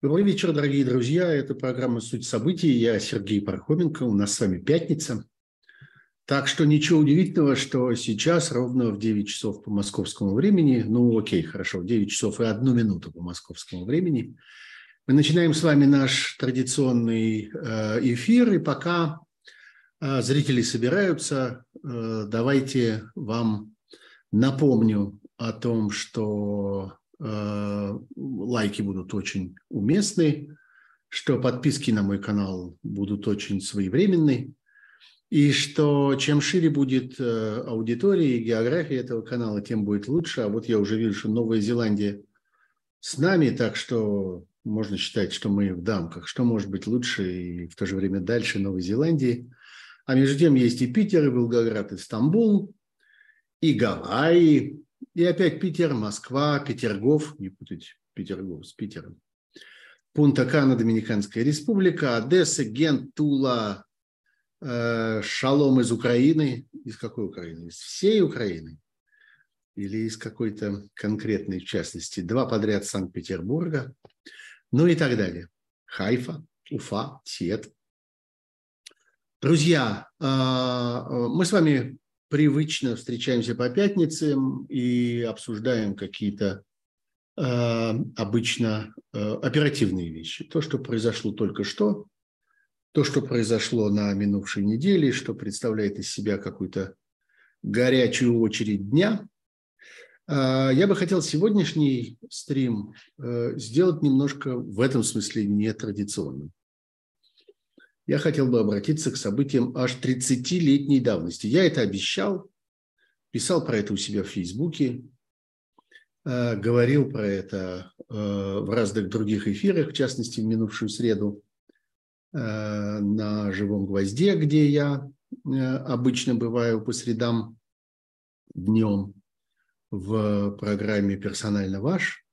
Добрый вечер, дорогие друзья. Это программа «Суть событий». Я Сергей Пархоменко. У нас с вами пятница. Так что ничего удивительного, что сейчас ровно в 9 часов по московскому времени, ну окей, хорошо, в 9 часов и одну минуту по московскому времени, мы начинаем с вами наш традиционный э, эфир. И пока э, зрители собираются, э, давайте вам напомню о том, что лайки будут очень уместны, что подписки на мой канал будут очень своевременны, и что чем шире будет э, аудитория и география этого канала, тем будет лучше. А вот я уже вижу, что Новая Зеландия с нами, так что можно считать, что мы в дамках. Что может быть лучше и в то же время дальше Новой Зеландии? А между тем есть и Питер, и Волгоград, и Стамбул, и Гавайи, и опять Питер, Москва, Петергоф, не путать Петергоф с Питером. Пунта-Кана, Доминиканская республика, Одесса, Гент, Тула, э, Шалом из Украины. Из какой Украины? Из всей Украины? Или из какой-то конкретной, частности, два подряд Санкт-Петербурга, ну и так далее. Хайфа, Уфа, Сиет. Друзья, э, мы с вами привычно встречаемся по пятницам и обсуждаем какие-то э, обычно э, оперативные вещи. То, что произошло только что, то, что произошло на минувшей неделе, что представляет из себя какую-то горячую очередь дня. Э, я бы хотел сегодняшний стрим э, сделать немножко в этом смысле нетрадиционным я хотел бы обратиться к событиям аж 30-летней давности. Я это обещал, писал про это у себя в Фейсбуке, э, говорил про это э, в разных других эфирах, в частности, в минувшую среду э, на «Живом гвозде», где я обычно бываю по средам днем в программе «Персонально ваш».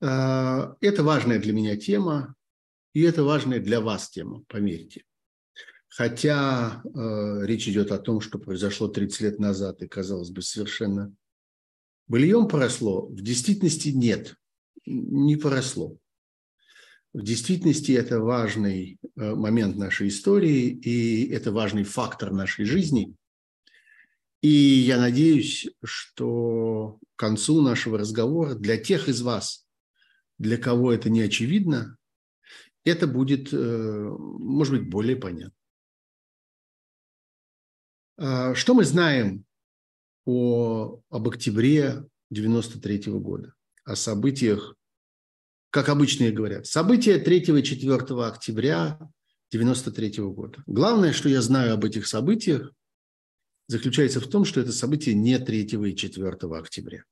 Это важная для меня тема, и это важная для вас тема, поверьте. Хотя э, речь идет о том, что произошло 30 лет назад и, казалось бы, совершенно быльем поросло, в действительности нет, не поросло. В действительности это важный э, момент нашей истории, и это важный фактор нашей жизни. И я надеюсь, что к концу нашего разговора для тех из вас, для кого это не очевидно, это будет, э, может быть, более понятно. А, что мы знаем о, об октябре 93 -го года, о событиях, как обычно говорят, события 3 и 4 октября 93 -го года. Главное, что я знаю об этих событиях, заключается в том, что это события не 3 и 4 октября.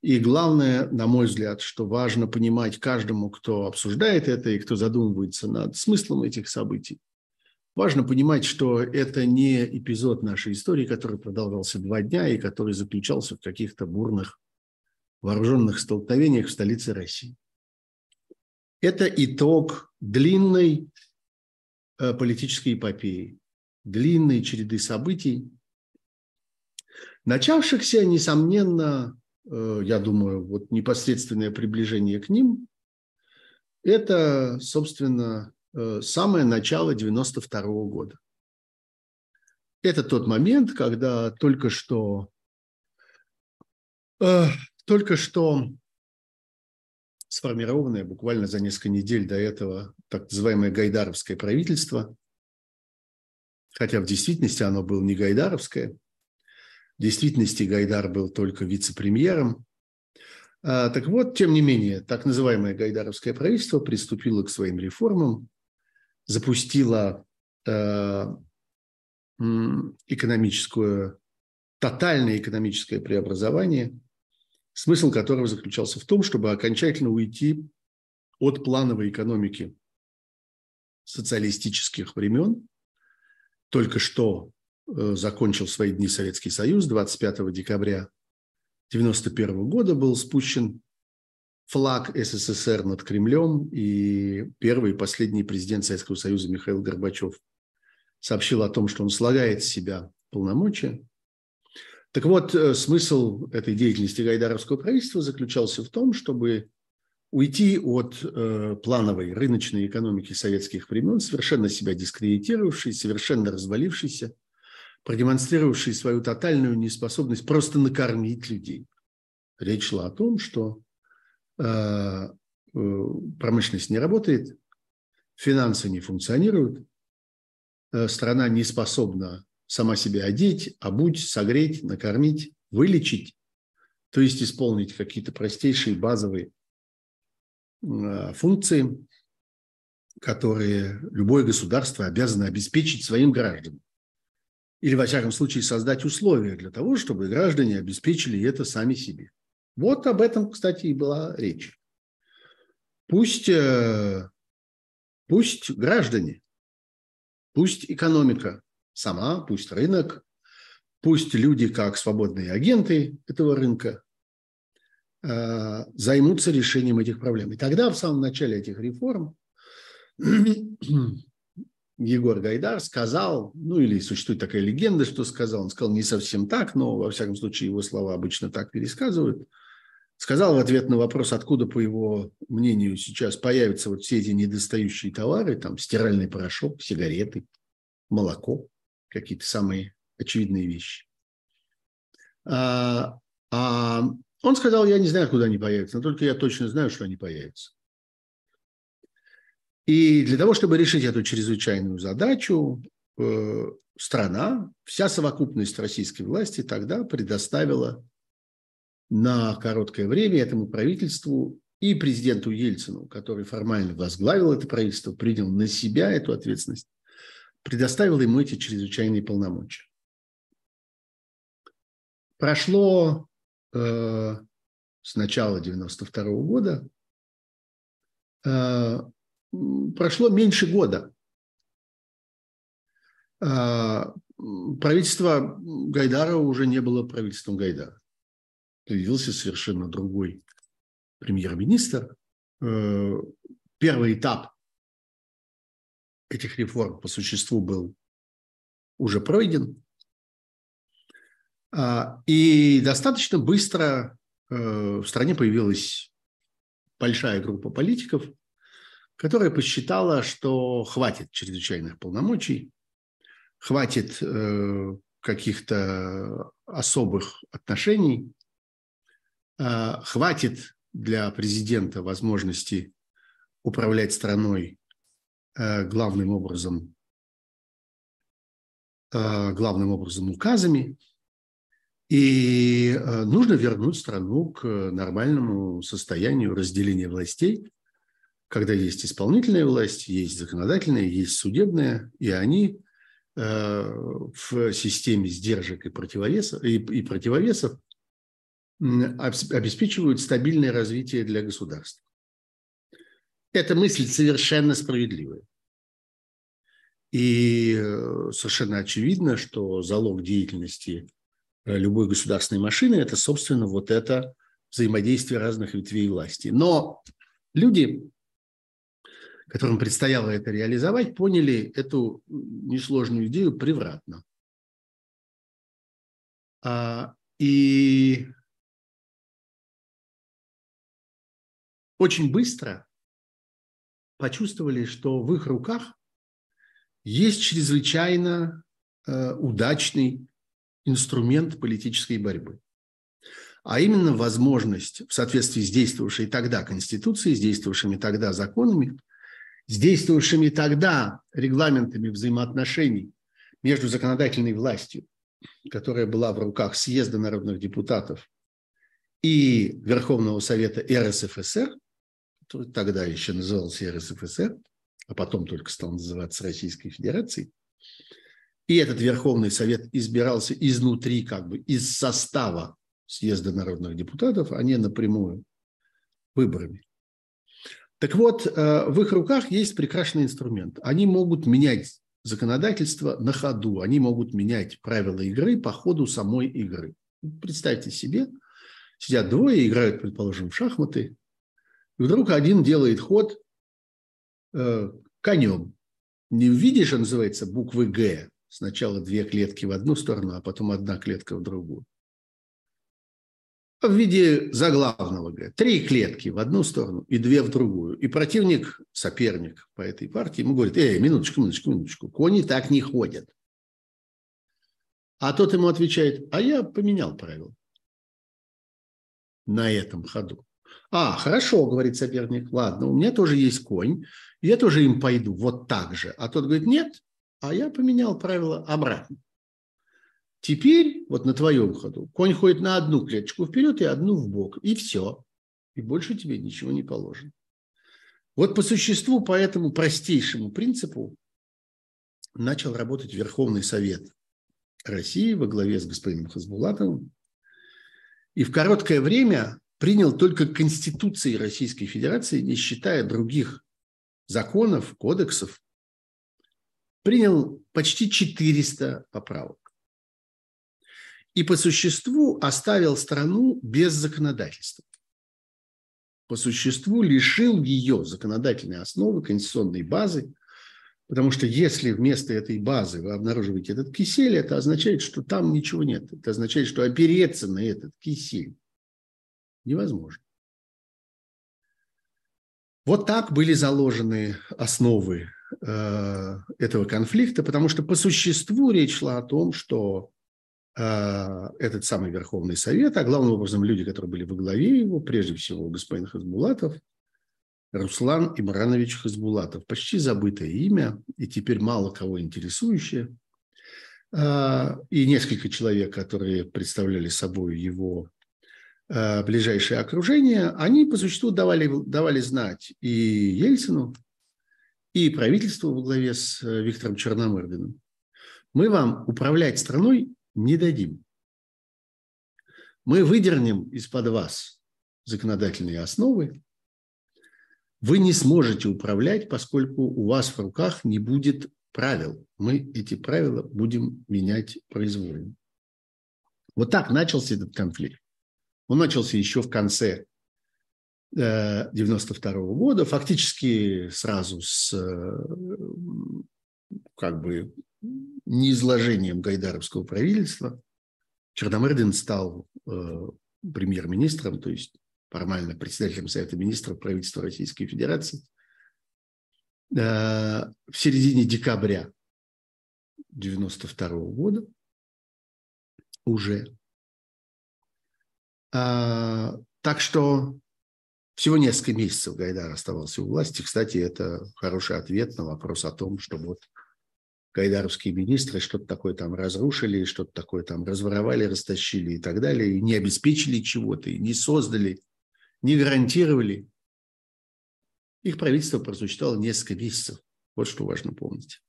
И главное, на мой взгляд, что важно понимать каждому, кто обсуждает это и кто задумывается над смыслом этих событий, важно понимать, что это не эпизод нашей истории, который продолжался два дня и который заключался в каких-то бурных вооруженных столкновениях в столице России. Это итог длинной э, политической эпопеи, длинной череды событий, начавшихся, несомненно, я думаю, вот непосредственное приближение к ним, это, собственно, э, самое начало 92 -го года. Это тот момент, когда только что, э, только что сформированное буквально за несколько недель до этого так называемое гайдаровское правительство, хотя в действительности оно было не гайдаровское – в действительности Гайдар был только вице-премьером. А, так вот, тем не менее, так называемое гайдаровское правительство приступило к своим реформам, запустило э, экономическое, тотальное экономическое преобразование, смысл которого заключался в том, чтобы окончательно уйти от плановой экономики социалистических времен, только что закончил свои дни Советский Союз. 25 декабря 1991 года был спущен флаг СССР над Кремлем, и первый и последний президент Советского Союза Михаил Горбачев сообщил о том, что он слагает с себя полномочия. Так вот, э, смысл этой деятельности гайдаровского правительства заключался в том, чтобы уйти от э, плановой рыночной экономики советских времен, совершенно себя дискредитировавшей, совершенно развалившейся, продемонстрировавшей свою тотальную неспособность просто накормить людей. Речь шла о том, что э, э, промышленность не работает, финансы не функционируют, э, страна не способна сама себя одеть, обуть, согреть, накормить, вылечить, то есть исполнить какие-то простейшие базовые э, функции, которые любое государство обязано обеспечить своим гражданам. Или, во всяком случае, создать условия для того, чтобы граждане обеспечили это сами себе. Вот об этом, кстати, и была речь. Пусть, э, пусть граждане, пусть экономика сама, пусть рынок, пусть люди, как свободные агенты этого рынка, э, займутся решением этих проблем. И тогда, в самом начале этих реформ, Егор Гайдар сказал, ну или существует такая легенда, что сказал, он сказал не совсем так, но во всяком случае его слова обычно так пересказывают, сказал в ответ на вопрос, откуда, по его мнению, сейчас появятся вот все эти недостающие товары, там стиральный порошок, сигареты, молоко, какие-то самые очевидные вещи. А, а он сказал, я не знаю, куда они появятся, но только я точно знаю, что они появятся. И для того, чтобы решить эту чрезвычайную задачу, э, страна, вся совокупность российской власти тогда предоставила на короткое время этому правительству и президенту Ельцину, который формально возглавил это правительство, принял на себя эту ответственность, предоставил ему эти чрезвычайные полномочия. Прошло э, с начала 92 -го года, э, прошло меньше года. Э, правительство Гайдара уже не было правительством Гайдара. Появился совершенно другой премьер-министр. Э, первый этап этих реформ по существу был уже пройден. А, и достаточно быстро э, в стране появилась большая группа политиков, которая посчитала, что хватит чрезвычайных полномочий, хватит э, каких-то особых отношений, а, хватит для президента возможности управлять страной Э, главным образом, э, главным образом указами. И э, нужно вернуть страну к нормальному состоянию разделения властей, когда есть исполнительная власть, есть законодательная, есть судебная, и они в системе сдержек и противовесов, и, и противовесов обеспечивают стабильное развитие для государства. Эта мысль совершенно справедливая. И э, совершенно очевидно, что залог деятельности э, любой государственной машины – это, собственно, вот это взаимодействие разных ветвей власти. Но люди, которым предстояло это реализовать, поняли эту несложную идею превратно. А, и очень быстро почувствовали, что в их руках есть чрезвычайно э, удачный инструмент политической борьбы. А именно возможность в соответствии с действовавшей тогда Конституцией, с действовавшими тогда законами, с действовавшими тогда регламентами взаимоотношений между законодательной властью, которая была в руках съезда народных депутатов, и Верховного Совета РСФСР, который тогда еще назывался РСФСР, а потом только стал называться Российской Федерацией. И этот Верховный Совет избирался изнутри, как бы из состава съезда народных депутатов, а не напрямую выборами. Так вот, э, в их руках есть прекрасный инструмент. Они могут менять законодательство на ходу, они могут менять правила игры по ходу самой игры. Представьте себе, сидят двое, играют, предположим, в шахматы, и вдруг один делает ход, Э, конем. Не в виде, что называется, буквы «Г». Сначала две клетки в одну сторону, а потом одна клетка в другую. В виде заглавного. Говорят, три клетки в одну сторону и две в другую. И противник, соперник по этой партии ему говорит, эй, минуточку, минуточку, минуточку, кони так не ходят. А тот ему отвечает, а я поменял правила на этом ходу. А, хорошо, говорит соперник, ладно, у меня тоже есть конь, я тоже им пойду вот так же. А тот говорит, нет, а я поменял правила обратно. Теперь вот на твоем ходу конь ходит на одну клеточку вперед и одну в бок, и все. И больше тебе ничего не положено. Вот по существу, по этому простейшему принципу начал работать Верховный Совет России во главе с господином Хазбулатовым. И в короткое время принял только Конституции Российской Федерации, не считая других законов, кодексов, принял почти 400 поправок. И по существу оставил страну без законодательства. По существу лишил ее законодательной основы, конституционной базы, потому что если вместо этой базы вы обнаруживаете этот кисель, это означает, что там ничего нет. Это означает, что опереться на этот кисель невозможно. Вот так были заложены основы э, этого конфликта, потому что по существу речь шла о том, что этот самый Верховный Совет, а главным образом люди, которые были во главе его, прежде всего господин Хазбулатов, Руслан Имранович Хазбулатов, почти забытое имя и теперь мало кого интересующее, э, и несколько человек, которые представляли собой его Э, ближайшее окружение, они по существу давали, давали знать и Ельцину, и правительству во главе с э, Виктором Черномырдиным. Мы вам управлять страной не дадим. Мы выдернем из-под вас законодательные основы. Вы не сможете управлять, поскольку у вас в руках не будет правил. Мы эти правила будем менять произвольно. Вот так начался этот конфликт. Он начался еще в конце 92 э, -го года, фактически сразу с э, как бы неизложением гайдаровского правительства. Черномырдин стал э, премьер-министром, то есть формально председателем Совета министров правительства Российской Федерации. В середине декабря 92 года уже а, так что всего несколько месяцев Гайдар оставался у власти. Кстати, это хороший ответ на вопрос о том, что вот гайдаровские министры что-то такое там разрушили, что-то такое там разворовали, растащили и так далее, и не обеспечили чего-то, и не создали, не гарантировали. Их правительство просуществовало несколько месяцев. Вот что важно помнить.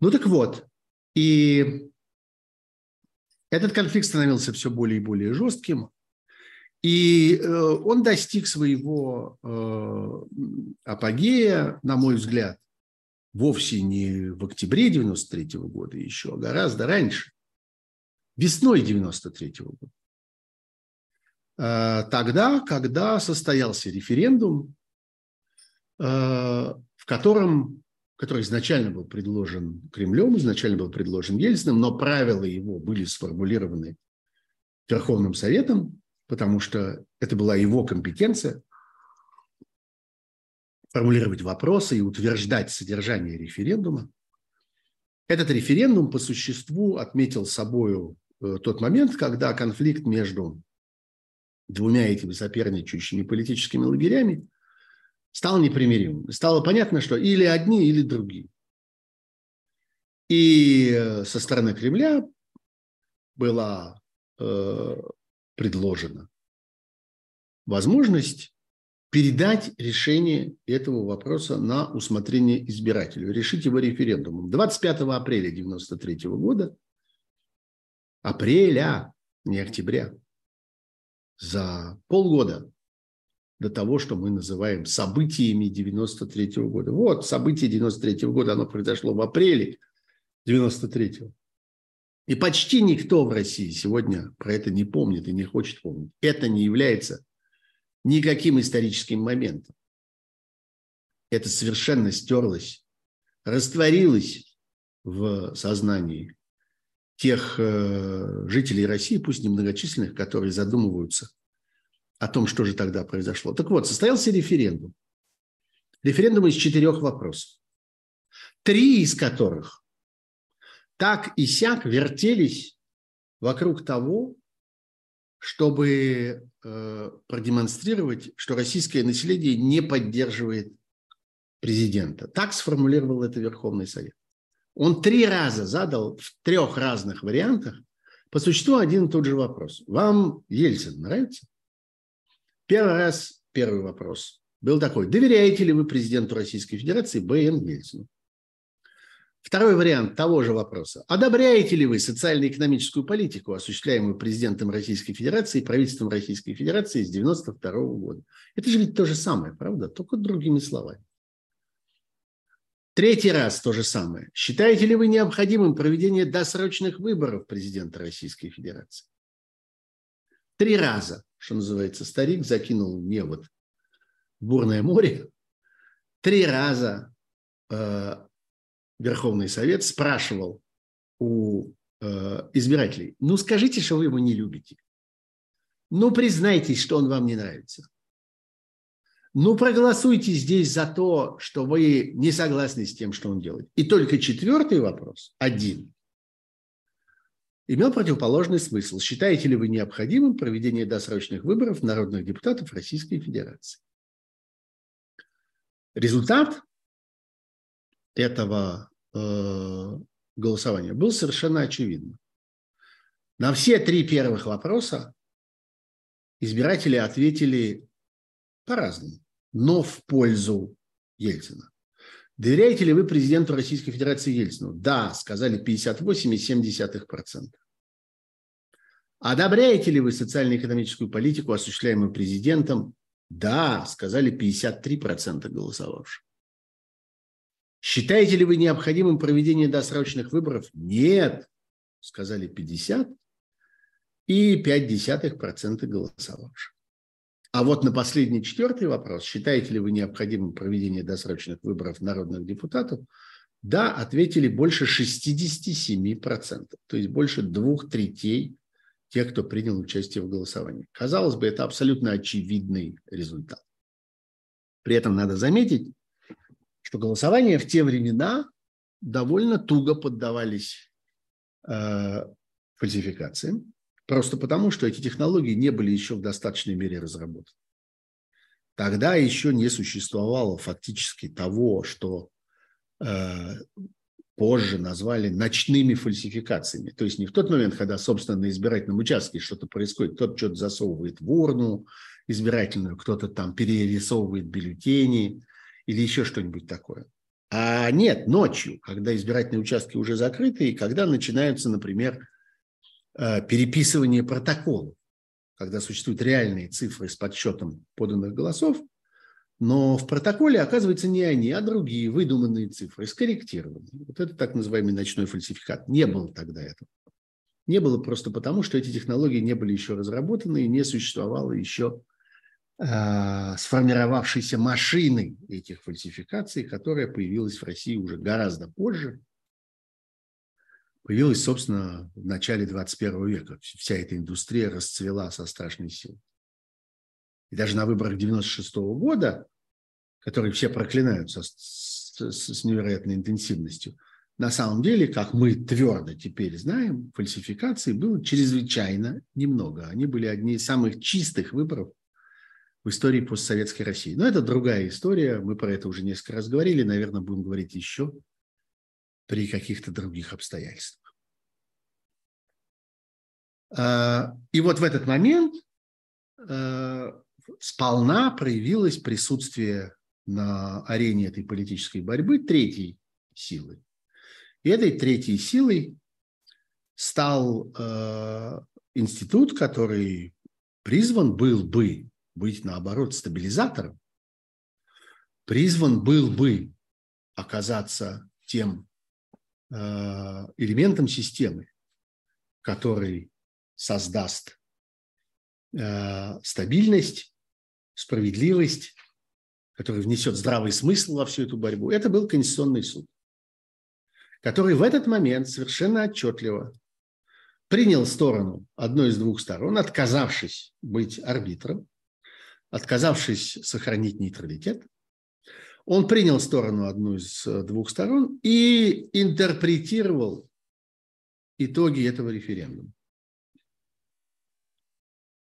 Ну так вот, и этот конфликт становился все более и более жестким. И э, он достиг своего э, апогея, на мой взгляд, вовсе не в октябре 93 года еще, а гораздо раньше, весной 93 года. Э, тогда, когда состоялся референдум, в котором, который изначально был предложен Кремлем, изначально был предложен Ельциным, но правила его были сформулированы Верховным Советом, потому что это была его компетенция формулировать вопросы и утверждать содержание референдума. Этот референдум по существу отметил собою э, тот момент, когда конфликт между двумя этими соперничающими политическими лагерями стал непримиримым. Стало понятно, что или одни, или другие. И э, со стороны Кремля была э, предложена возможность передать решение этого вопроса на усмотрение избирателю, решить его референдумом. 25 апреля 1993 года, апреля, не октября, за полгода до того, что мы называем событиями 93 года. Вот событие 93 года, оно произошло в апреле 93 -го. И почти никто в России сегодня про это не помнит и не хочет помнить. Это не является никаким историческим моментом. Это совершенно стерлось, растворилось в сознании тех э, жителей России, пусть немногочисленных, которые задумываются о том, что же тогда произошло. Так вот, состоялся референдум. Референдум из четырех вопросов. Три из которых так и сяк вертелись вокруг того, чтобы э, продемонстрировать, что российское население не поддерживает президента. Так сформулировал это Верховный Совет. Он три раза задал в трех разных вариантах по существу один и тот же вопрос. Вам Ельцин нравится? Первый раз, первый вопрос был такой. Доверяете ли вы президенту Российской Федерации Б.Н. Ельцину? Второй вариант того же вопроса. Одобряете ли вы социально-экономическую политику, осуществляемую президентом Российской Федерации и правительством Российской Федерации с 1992 года? Это же ведь то же самое, правда? Только другими словами. Третий раз то же самое. Считаете ли вы необходимым проведение досрочных выборов президента Российской Федерации? Три раза, что называется, старик закинул мне вот бурное море. Три раза э, Верховный Совет спрашивал у э, избирателей, ну скажите, что вы его не любите. Ну признайтесь, что он вам не нравится. Ну проголосуйте здесь за то, что вы не согласны с тем, что он делает. И только четвертый вопрос, один, имел противоположный смысл. Считаете ли вы необходимым проведение досрочных выборов народных депутатов Российской Федерации? Результат этого голосования был совершенно очевидным. На все три первых вопроса избиратели ответили по-разному, но в пользу Ельцина. Доверяете ли вы президенту Российской Федерации Ельцину? Да, сказали 58,7%. Одобряете ли вы социально-экономическую политику, осуществляемую президентом? Да, сказали 53% голосовавших. Считаете ли вы необходимым проведение досрочных выборов? Нет, сказали 50 и 0,5% голосовавших. А вот на последний четвертый вопрос, считаете ли вы необходимым проведение досрочных выборов народных депутатов, да, ответили больше 67%, то есть больше двух третей тех, кто принял участие в голосовании. Казалось бы, это абсолютно очевидный результат. При этом надо заметить, что голосования в те времена довольно туго поддавались э, фальсификациям, просто потому, что эти технологии не были еще в достаточной мере разработаны. Тогда еще не существовало фактически того, что э, позже назвали ночными фальсификациями. То есть не в тот момент, когда, собственно, на избирательном участке что-то происходит, кто-то что-то засовывает в урну избирательную, кто-то там перерисовывает бюллетени, или еще что-нибудь такое. А нет, ночью, когда избирательные участки уже закрыты, и когда начинаются, например, э, переписывание протоколов, когда существуют реальные цифры с подсчетом поданных голосов, но в протоколе оказывается не они, а другие выдуманные цифры, скорректированные. Вот это так называемый ночной фальсификат. Не было тогда этого. Не было просто потому, что эти технологии не были еще разработаны и не существовало еще сформировавшейся машиной этих фальсификаций, которая появилась в России уже гораздо позже, появилась, собственно, в начале 21 века. Вся эта индустрия расцвела со страшной силой. И даже на выборах 96 года, которые все проклинают со, с, с невероятной интенсивностью, на самом деле, как мы твердо теперь знаем, фальсификаций было чрезвычайно немного. Они были одни из самых чистых выборов в истории постсоветской России. Но это другая история, мы про это уже несколько раз говорили, наверное, будем говорить еще при каких-то других обстоятельствах. А, и вот в этот момент а, сполна проявилось присутствие на арене этой политической борьбы третьей силы. И этой третьей силой стал а, институт, который призван был бы быть, наоборот, стабилизатором, призван был бы оказаться тем э, элементом системы, который создаст э, стабильность, справедливость, который внесет здравый смысл во всю эту борьбу, это был Конституционный суд, который в этот момент совершенно отчетливо принял сторону одной из двух сторон, отказавшись быть арбитром, отказавшись сохранить нейтралитет, он принял сторону одну из э, двух сторон и интерпретировал итоги этого референдума.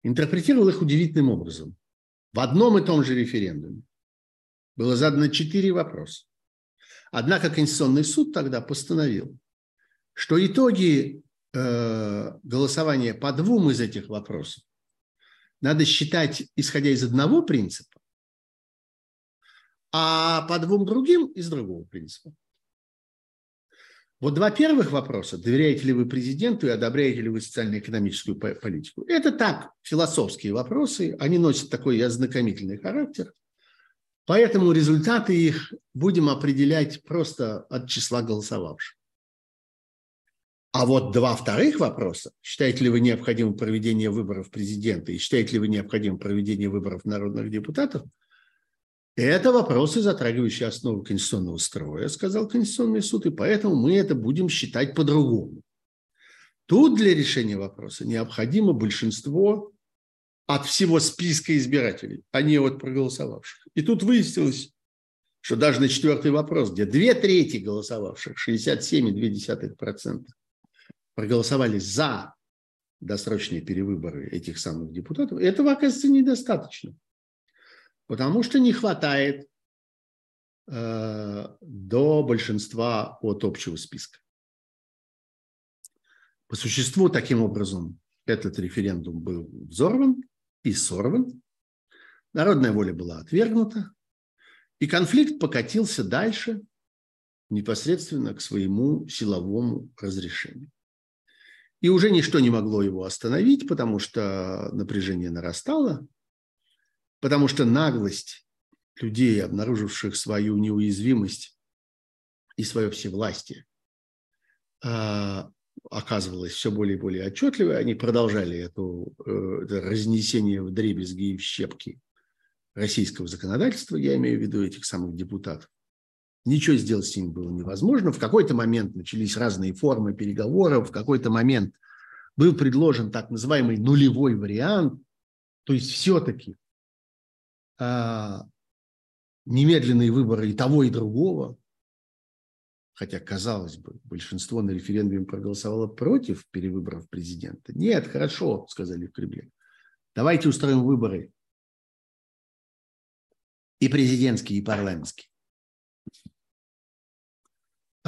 Интерпретировал их удивительным образом. В одном и том же референдуме было задано четыре вопроса. Однако Конституционный суд тогда постановил, что итоги э, голосования по двум из этих вопросов надо считать, исходя из одного принципа, а по двум другим из другого принципа. Вот два первых вопроса, доверяете ли вы президенту и одобряете ли вы социально-экономическую политику, это так, философские вопросы, они носят такой ознакомительный характер, поэтому результаты их будем определять просто от числа голосовавших. А вот два вторых вопроса, считаете ли вы необходимым проведение выборов президента и считаете ли вы необходимым проведение выборов народных депутатов, это вопросы, затрагивающие основу конституционного строя, сказал Конституционный суд, и поэтому мы это будем считать по-другому. Тут для решения вопроса необходимо большинство от всего списка избирателей, а не от проголосовавших. И тут выяснилось, что даже на четвертый вопрос, где две трети голосовавших, 67,2%, проголосовали за досрочные перевыборы этих самых депутатов, этого, оказывается, недостаточно. Потому что не хватает э, до большинства от общего списка. По существу, таким образом, этот референдум был взорван и сорван. Народная воля была отвергнута. И конфликт покатился дальше непосредственно к своему силовому разрешению. И уже ничто не могло его остановить, потому что напряжение нарастало, потому что наглость людей, обнаруживших свою неуязвимость и свое всевластие, а, оказывалась все более и более отчетливой. Они продолжали эту, э, это разнесение в дребезги и в щепки российского законодательства, я имею в виду этих самых депутатов. Ничего сделать с ними было невозможно. В какой-то момент начались разные формы переговоров, в какой-то момент был предложен так называемый нулевой вариант, то есть все-таки а, немедленные выборы и того, и другого, хотя, казалось бы, большинство на референдуме проголосовало против перевыборов президента. Нет, хорошо, сказали в Кремле. Давайте устроим выборы и президентские, и парламентские.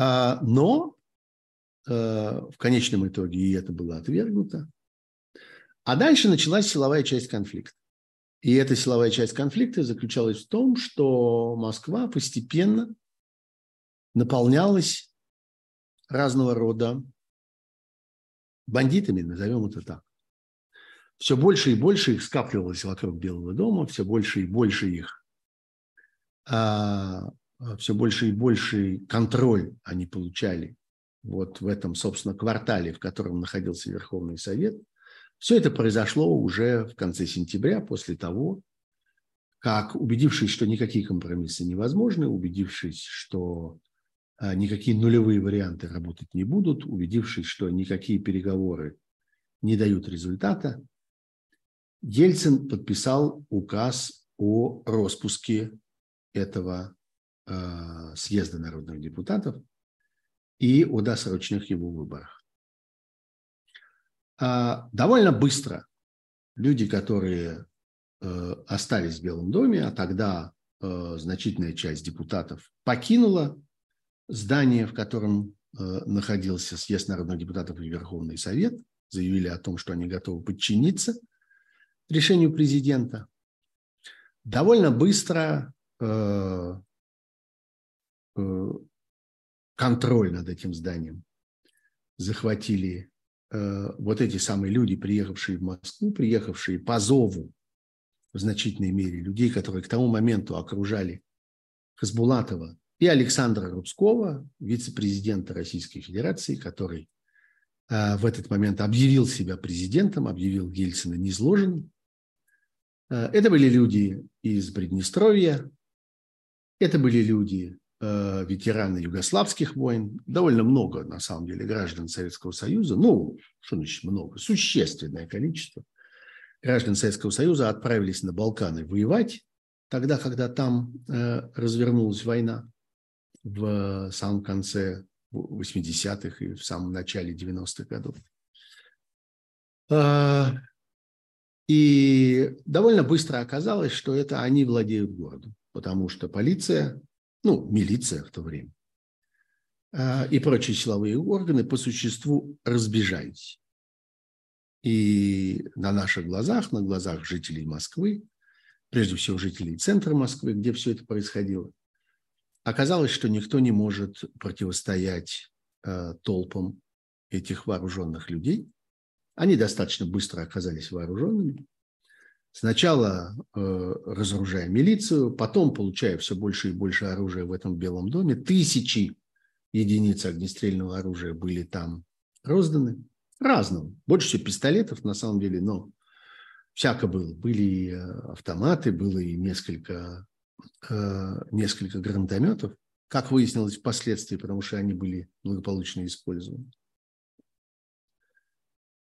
А, но э, в конечном итоге и это было отвергнуто. А дальше началась силовая часть конфликта. И эта силовая часть конфликта заключалась в том, что Москва постепенно наполнялась разного рода бандитами, назовем это так. Все больше и больше их скапливалось вокруг Белого дома, все больше и больше их а, все больше и больше контроль они получали вот в этом, собственно, квартале, в котором находился Верховный Совет. Все это произошло уже в конце сентября, после того, как, убедившись, что никакие компромиссы невозможны, убедившись, что а, никакие нулевые варианты работать не будут, убедившись, что никакие переговоры не дают результата, Ельцин подписал указ о распуске этого съезда народных депутатов и о досрочных его выборах. А, довольно быстро люди, которые э, остались в Белом доме, а тогда э, значительная часть депутатов покинула здание, в котором находился съезд народных депутатов и Верховный Совет, заявили о том, что они готовы подчиниться решению президента. Довольно быстро Э, контроль над этим зданием захватили э, вот эти самые люди, приехавшие в Москву, приехавшие по зову в значительной мере людей, которые к тому моменту окружали Хасбулатова и Александра Рудского, вице-президента Российской Федерации, который э, в этот момент объявил себя президентом, объявил Ельцина незложенным. Это были люди из Приднестровья, это были люди Э, ветераны югославских войн, довольно много, на самом деле, граждан Советского Союза, ну, что значит много, существенное количество, граждан Советского Союза отправились на Балканы воевать, тогда, когда там э, развернулась война в самом конце 80-х и в самом начале 90-х годов. А, и довольно быстро оказалось, что это они владеют городом, потому что полиция, ну, милиция в то время, а, и прочие силовые органы по существу разбежались. И на наших глазах, на глазах жителей Москвы, прежде всего жителей центра Москвы, где все это происходило, оказалось, что никто не может противостоять э, толпам этих вооруженных людей. Они достаточно быстро оказались вооруженными. Сначала э, разоружая милицию, потом получая все больше и больше оружия в этом Белом доме. Тысячи единиц огнестрельного оружия были там розданы. Разного. Больше всего пистолетов, на самом деле, но всяко было. Были и э, автоматы, было и несколько, э, несколько гранатометов, как выяснилось впоследствии, потому что они были благополучно использованы.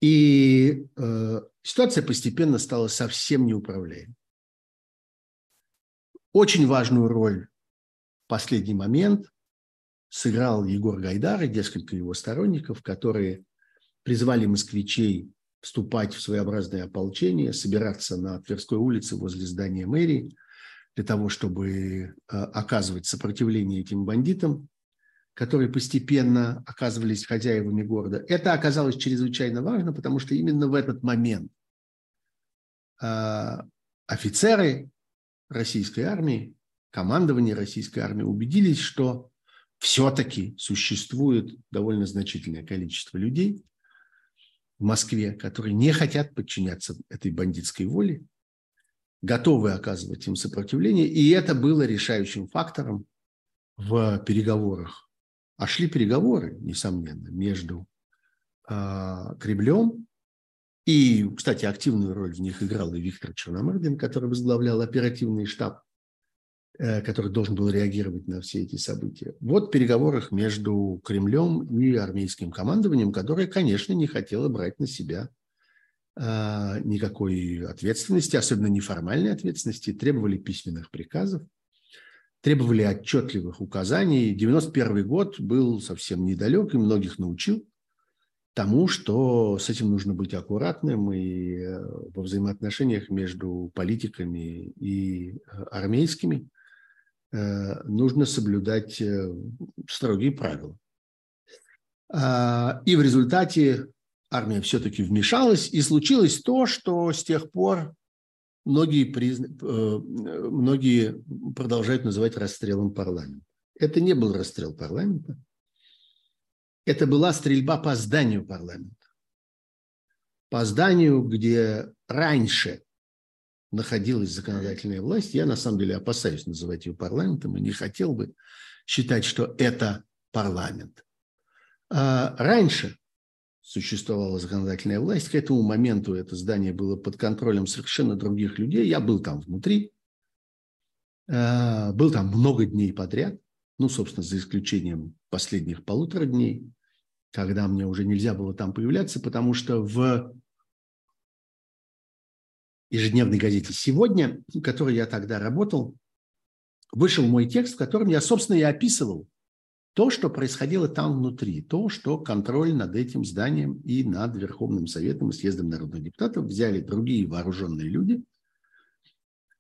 И э, ситуация постепенно стала совсем неуправляемой. Очень важную роль в последний момент сыграл Егор Гайдар и несколько его сторонников, которые призвали москвичей вступать в своеобразное ополчение, собираться на Тверской улице возле здания мэрии для того, чтобы э, оказывать сопротивление этим бандитам, которые постепенно оказывались хозяевами города. Это оказалось чрезвычайно важно, потому что именно в этот момент э, офицеры российской армии, командование российской армии убедились, что все-таки существует довольно значительное количество людей, в Москве, которые не хотят подчиняться этой бандитской воле, готовы оказывать им сопротивление. И это было решающим фактором в переговорах. А шли переговоры, несомненно, между э, Кремлем и, кстати, активную роль в них играл и Виктор Черномырдин, который возглавлял оперативный штаб Э, который должен был реагировать на все эти события. Вот в переговорах между Кремлем и армейским командованием, которое, конечно, не хотело брать на себя а, никакой ответственности, особенно неформальной ответственности, требовали письменных приказов, требовали отчетливых указаний. 91 год был совсем недалек и многих научил тому, что с этим нужно быть аккуратным и э, во взаимоотношениях между политиками и э, армейскими – Э, нужно соблюдать строгие правила. А, и в результате армия все-таки вмешалась, и случилось то, что с тех пор многие, призна... Э, многие продолжают называть расстрелом парламента. Это не был расстрел парламента, это была стрельба по зданию парламента. По зданию, где раньше находилась законодательная власть, я на самом деле опасаюсь называть ее парламентом и не хотел бы считать, что это парламент. А раньше существовала законодательная власть, к этому моменту это здание было под контролем совершенно других людей. Я был там внутри, а, был там много дней подряд, ну, собственно, за исключением последних полутора дней, когда мне уже нельзя было там появляться, потому что в ежедневной газете «Сегодня», в которой я тогда работал, вышел мой текст, в котором я, собственно, и описывал то, что происходило там внутри, то, что контроль над этим зданием и над Верховным Советом и Съездом народных депутатов взяли другие вооруженные люди,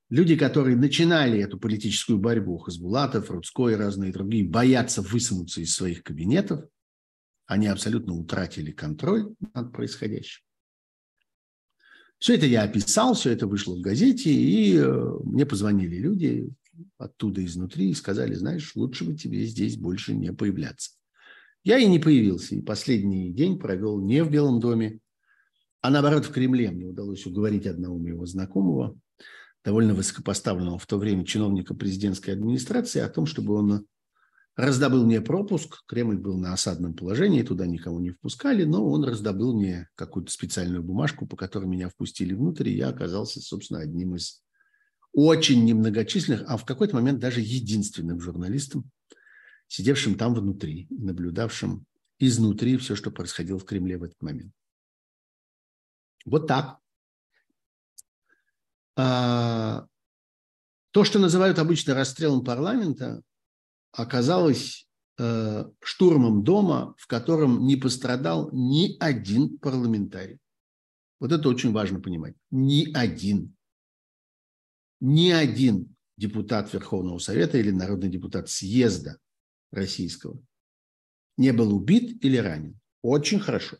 люди, которые начинали эту политическую борьбу, Хасбулатов, Рудской и разные другие, боятся высунуться из своих кабинетов, они абсолютно утратили контроль над происходящим. Все это я описал, все это вышло в газете, и э, мне позвонили люди оттуда изнутри и сказали, знаешь, лучше бы тебе здесь больше не появляться. Я и не появился, и последний день провел не в Белом доме, а наоборот в Кремле. Мне удалось уговорить одного моего знакомого, довольно высокопоставленного в то время чиновника президентской администрации, о том, чтобы он раздобыл мне пропуск. Кремль был на осадном положении, туда никого не впускали, но он раздобыл мне какую-то специальную бумажку, по которой меня впустили внутрь, и я оказался, собственно, одним из очень немногочисленных, а в какой-то момент даже единственным журналистом, сидевшим там внутри, наблюдавшим изнутри все, что происходило в Кремле в этот момент. Вот так. А, то, что называют обычно расстрелом парламента, оказалось э, штурмом дома, в котором не пострадал ни один парламентарий. Вот это очень важно понимать. Ни один. Ни один депутат Верховного Совета или народный депутат съезда российского не был убит или ранен. Очень хорошо.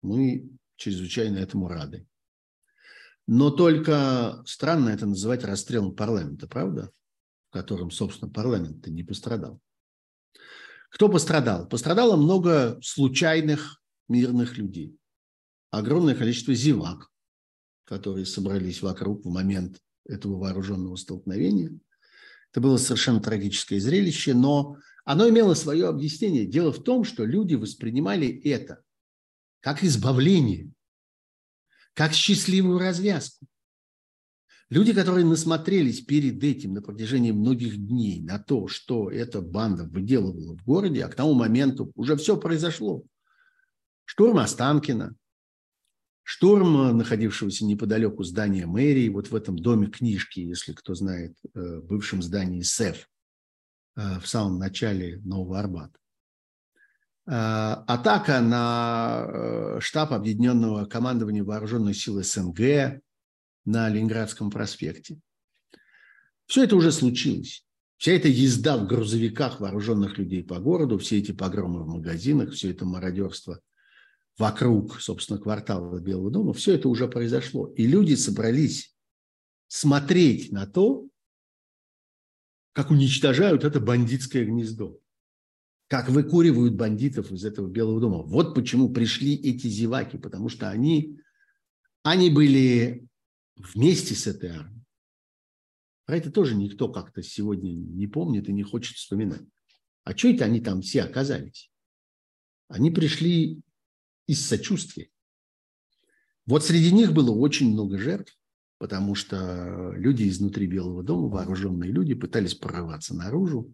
Мы чрезвычайно этому рады. Но только странно это называть расстрелом парламента, правда? В котором, собственно, парламент-то не пострадал. Кто пострадал? Пострадало много случайных мирных людей. Огромное количество зевак, которые собрались вокруг в момент этого вооруженного столкновения. Это было совершенно трагическое зрелище, но оно имело свое объяснение. Дело в том, что люди воспринимали это как избавление, как счастливую развязку. Люди, которые насмотрелись перед этим на протяжении многих дней на то, что эта банда выделывала в городе, а к тому моменту уже все произошло. Штурм Останкина, штурм находившегося неподалеку здания мэрии, вот в этом доме книжки, если кто знает, э, бывшем здании СЭФ э, в самом начале Нового Арбата. Э, атака на штаб Объединенного командования Вооруженных сил СНГ на Ленинградском проспекте. Все это уже случилось. Вся эта езда в грузовиках вооруженных людей по городу, все эти погромы в магазинах, все это мародерство вокруг, собственно, квартала Белого дома, все это уже произошло. И люди собрались смотреть на то, как уничтожают это бандитское гнездо как выкуривают бандитов из этого Белого дома. Вот почему пришли эти зеваки, потому что они, они были вместе с этой армией. Про это тоже никто как-то сегодня не помнит и не хочет вспоминать. А что это они там все оказались? Они пришли из сочувствия. Вот среди них было очень много жертв, потому что люди изнутри Белого дома, вооруженные люди, пытались прорываться наружу,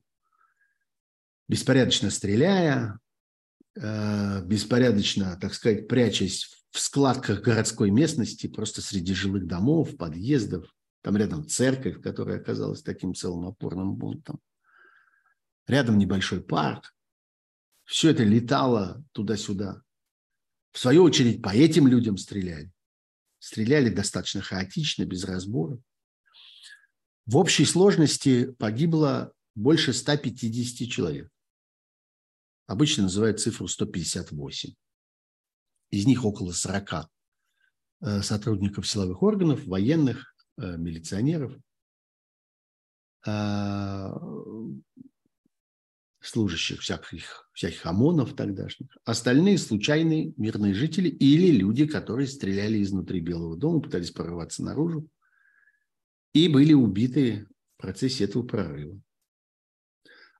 беспорядочно стреляя, э, беспорядочно, так сказать, прячась в складках городской местности, просто среди жилых домов, подъездов. Там рядом церковь, которая оказалась таким целым опорным пунктом. Рядом небольшой парк. Все это летало туда-сюда. В свою очередь, по этим людям стреляли. Стреляли достаточно хаотично, без разбора. В общей сложности погибло больше 150 человек обычно называют цифру 158. Из них около 40 э, сотрудников силовых органов, военных, э, милиционеров, э, служащих всяких, всяких ОМОНов тогдашних. Остальные случайные мирные жители или люди, которые стреляли изнутри Белого дома, пытались прорваться наружу и были убиты в процессе этого прорыва.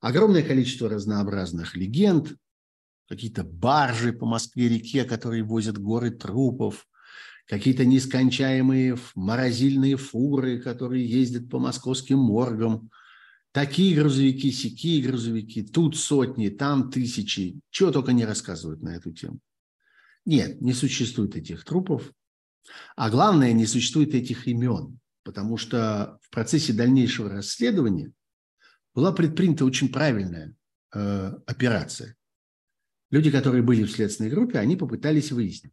Огромное количество разнообразных легенд, какие-то баржи по Москве-реке, которые возят горы трупов, какие-то нескончаемые морозильные фуры, которые ездят по московским моргам, такие грузовики, сякие грузовики, тут сотни, там тысячи, чего только не рассказывают на эту тему. Нет, не существует этих трупов, а главное, не существует этих имен, потому что в процессе дальнейшего расследования была предпринята очень правильная э, операция. Люди, которые были в следственной группе, они попытались выяснить,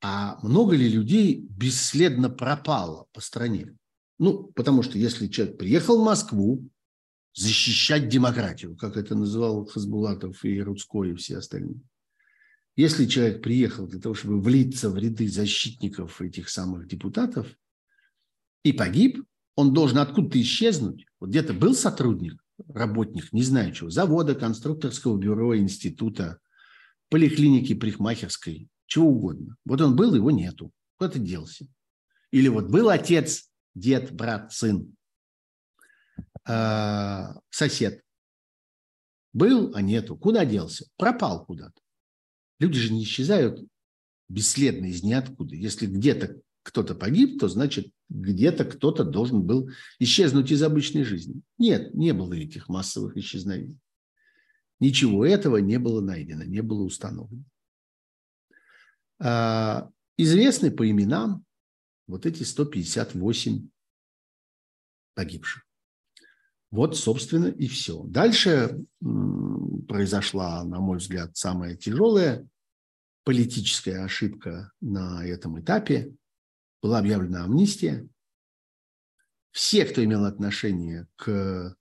а много ли людей бесследно пропало по стране. Ну, потому что если человек приехал в Москву защищать демократию, как это называл Хасбулатов и Рудской и все остальные, если человек приехал для того, чтобы влиться в ряды защитников этих самых депутатов и погиб, он должен откуда-то исчезнуть. Вот где-то был сотрудник, работник, не знаю чего, завода, конструкторского бюро, института, поликлиники, парикмахерской, чего угодно. Вот он был, его нету. Куда-то делся. Или вот был отец, дед, брат, сын, а, сосед. Был, а нету. Куда делся? Пропал куда-то. Люди же не исчезают бесследно из ниоткуда. Если где-то кто-то погиб, то значит где-то кто-то должен был исчезнуть из обычной жизни. Нет, не было этих массовых исчезновений. Ничего этого не было найдено, не было установлено. А, известны по именам вот эти 158 погибших. Вот, собственно, и все. Дальше произошла, на мой взгляд, самая тяжелая политическая ошибка на этом этапе. Была объявлена амнистия. Все, кто имел отношение к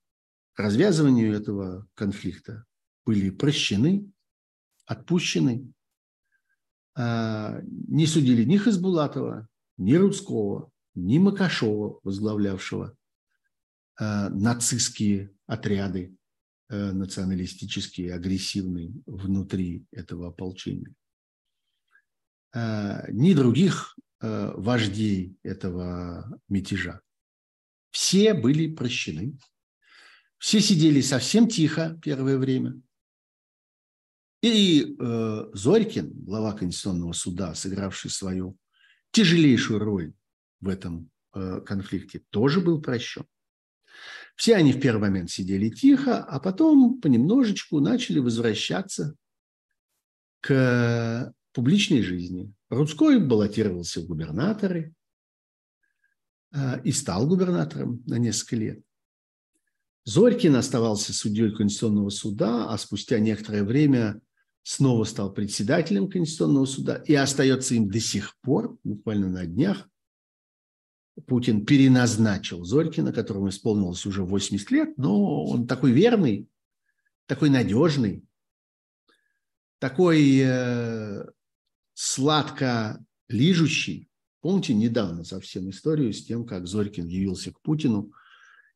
развязыванию этого конфликта, были прощены, отпущены. А, не судили ни Хасбулатова, ни Рудского, ни Макашова, возглавлявшего нацистские отряды э, националистические, агрессивные внутри этого ополчения. А, ни других э, вождей этого мятежа. Все были прощены. Все сидели совсем тихо первое время. И э, Зорькин, глава Конституционного суда, сыгравший свою тяжелейшую роль в этом э, конфликте, тоже был прощен. Все они в первый момент сидели тихо, а потом понемножечку начали возвращаться к публичной жизни. Рудской баллотировался в губернаторы э, и стал губернатором на несколько лет. Зорькин оставался судьей Конституционного суда, а спустя некоторое время снова стал председателем Конституционного суда и остается им до сих пор, буквально на днях. Путин переназначил Зорькина, которому исполнилось уже 80 лет, но он такой верный, такой надежный, такой э, сладко лижущий. Помните недавно совсем историю с тем, как Зорькин явился к Путину –